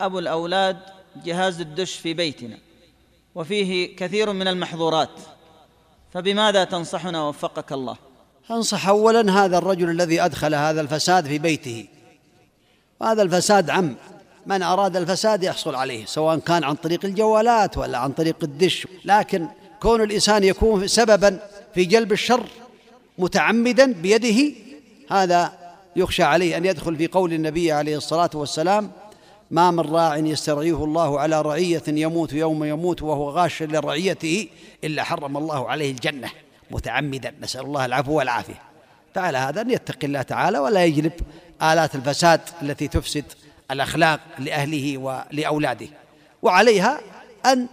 B: أبو الأولاد جهاز الدش في بيتنا وفيه كثير من المحظورات فبماذا تنصحنا وفقك الله
A: انصح اولا هذا الرجل الذي ادخل هذا الفساد في بيته وهذا الفساد عم من اراد الفساد يحصل عليه سواء كان عن طريق الجوالات ولا عن طريق الدش لكن كون الانسان يكون سببا في جلب الشر متعمدا بيده هذا يخشى عليه ان يدخل في قول النبي عليه الصلاه والسلام ما من راع يسترعيه الله على رعية يموت يوم يموت وهو غاش لرعيته إلا حرم الله عليه الجنة متعمدا نسأل الله العفو والعافية فعلى هذا أن يتقي الله تعالى ولا يجلب آلات الفساد التي تفسد الأخلاق لأهله ولأولاده وعليها أن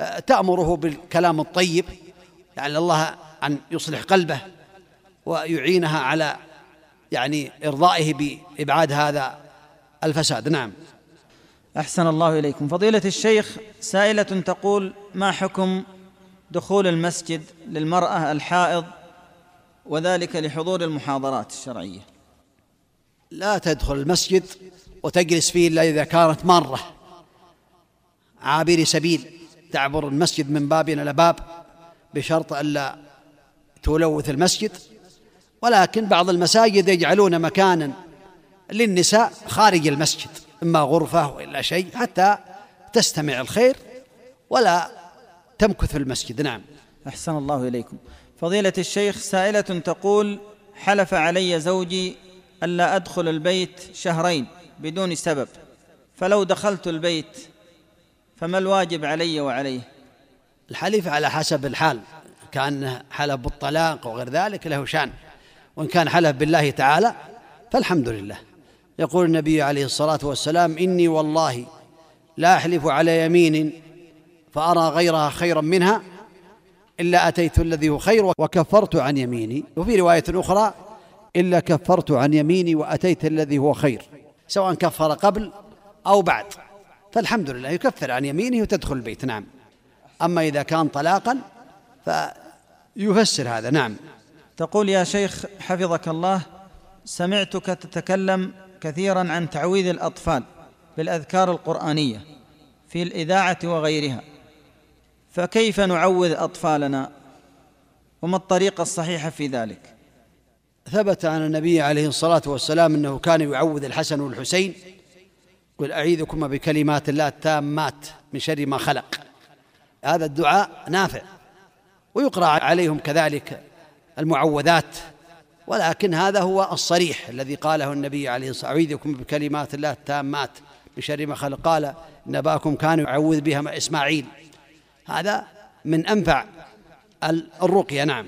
A: آه، تأمره بالكلام الطيب لعل الله أن يصلح قلبه ويعينها على يعني إرضائه بإبعاد هذا الفساد نعم
B: احسن الله اليكم فضيله الشيخ سائله تقول ما حكم دخول المسجد للمراه الحائض وذلك لحضور المحاضرات الشرعيه
A: لا تدخل المسجد وتجلس فيه الا اذا كانت ماره عابر سبيل تعبر المسجد من باب الى باب بشرط الا تلوث المسجد ولكن بعض المساجد يجعلون مكانا للنساء خارج المسجد إما غرفة وإلا شيء حتى تستمع الخير ولا تمكث في المسجد نعم
B: أحسن الله إليكم فضيلة الشيخ سائلة تقول حلف علي زوجي ألا أدخل البيت شهرين بدون سبب فلو دخلت البيت فما الواجب علي وعليه
A: الحليف على حسب الحال كان حلف بالطلاق وغير ذلك له شان وإن كان حلف بالله تعالى فالحمد لله يقول النبي عليه الصلاة والسلام إني والله لا أحلف على يمين فأرى غيرها خيرا منها إلا أتيت الذي هو خير وكفرت عن يميني وفي رواية أخرى إلا كفرت عن يميني وأتيت الذي هو خير سواء كفر قبل أو بعد فالحمد لله يكفر عن يمينه وتدخل البيت نعم أما إذا كان طلاقا فيفسر هذا نعم
B: تقول يا شيخ حفظك الله سمعتك تتكلم كثيرا عن تعويذ الأطفال بالأذكار القرآنية في الإذاعة وغيرها فكيف نعوذ أطفالنا وما الطريقة الصحيحة في ذلك
A: ثبت عن النبي عليه الصلاة والسلام أنه كان يعوذ الحسن والحسين قل أعيذكما بكلمات الله التامات من شر ما خلق هذا الدعاء نافع ويقرأ عليهم كذلك المعوذات ولكن هذا هو الصريح الذي قاله النبي عليه الصلاة والسلام بكلمات الله التامات من شر ما خلق قال نباكم كان يعوذ بها مع إسماعيل هذا من أنفع الرقية نعم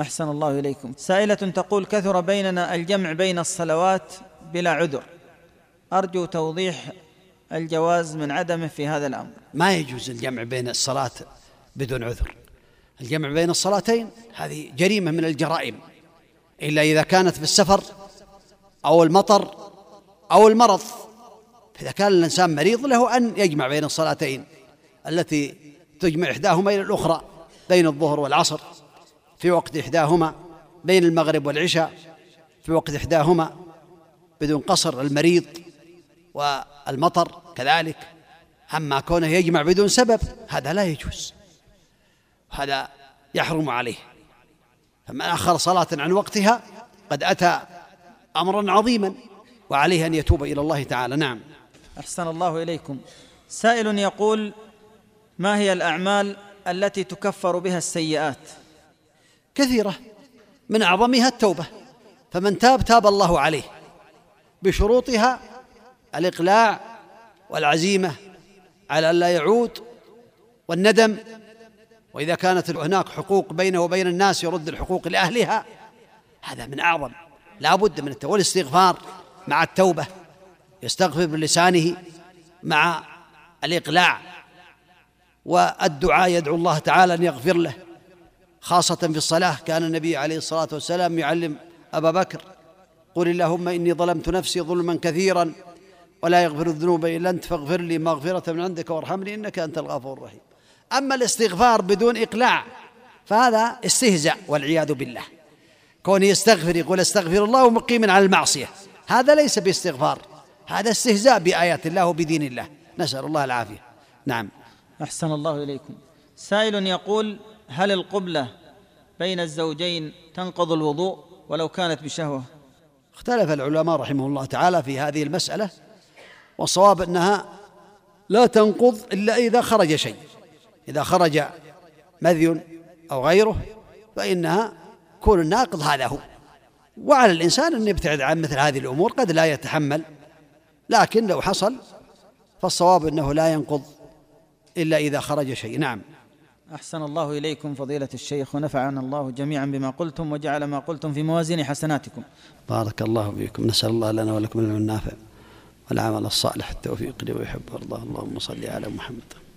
B: أحسن الله إليكم سائلة تقول كثر بيننا الجمع بين الصلوات بلا عذر أرجو توضيح الجواز من عدمه في هذا الأمر
A: ما يجوز الجمع بين الصلاة بدون عذر الجمع بين الصلاتين هذه جريمة من الجرائم إلا إذا كانت في السفر أو المطر أو المرض فإذا كان الإنسان مريض له أن يجمع بين الصلاتين التي تجمع إحداهما إلى الأخرى بين الظهر والعصر في وقت إحداهما بين المغرب والعشاء في وقت إحداهما بدون قصر المريض والمطر كذلك أما كونه يجمع بدون سبب هذا لا يجوز هذا يحرم عليه فمن أخر صلاة عن وقتها قد أتى أمرا عظيما وعليه أن يتوب إلى الله تعالى نعم
B: أحسن الله إليكم سائل يقول ما هي الأعمال التي تكفر بها السيئات
A: كثيرة من أعظمها التوبة فمن تاب تاب الله عليه بشروطها الإقلاع والعزيمة على أن لا يعود والندم وإذا كانت هناك حقوق بينه وبين الناس يرد الحقوق لأهلها هذا من أعظم لا بد من التوبة والاستغفار مع التوبة يستغفر بلسانه مع الإقلاع والدعاء يدعو الله تعالى أن يغفر له خاصة في الصلاة كان النبي عليه الصلاة والسلام يعلم أبا بكر قل اللهم إني ظلمت نفسي ظلما كثيرا ولا يغفر الذنوب إلا أنت فاغفر لي مغفرة من عندك وارحمني إنك أنت الغفور الرحيم أما الاستغفار بدون إقلاع فهذا استهزاء والعياذ بالله كونه يستغفر يقول استغفر الله ومقيم على المعصية هذا ليس باستغفار هذا استهزاء بآيات الله وبدين الله نسأل الله العافية نعم
B: أحسن الله إليكم سائل يقول هل القبلة بين الزوجين تنقض الوضوء ولو كانت بشهوة
A: اختلف العلماء رحمه الله تعالى في هذه المسألة والصواب أنها لا تنقض إلا إذا خرج شيء إذا خرج مذي أو غيره فإنها كون الناقض هذا هو وعلى الإنسان أن يبتعد عن مثل هذه الأمور قد لا يتحمل لكن لو حصل فالصواب أنه لا ينقض إلا إذا خرج شيء نعم
B: أحسن الله إليكم فضيلة الشيخ ونفعنا الله جميعا بما قلتم وجعل ما قلتم في موازين حسناتكم
A: بارك الله فيكم نسأل الله لنا ولكم العلم النافع والعمل الصالح التوفيق لي يحب ويرضاه اللهم صل على محمد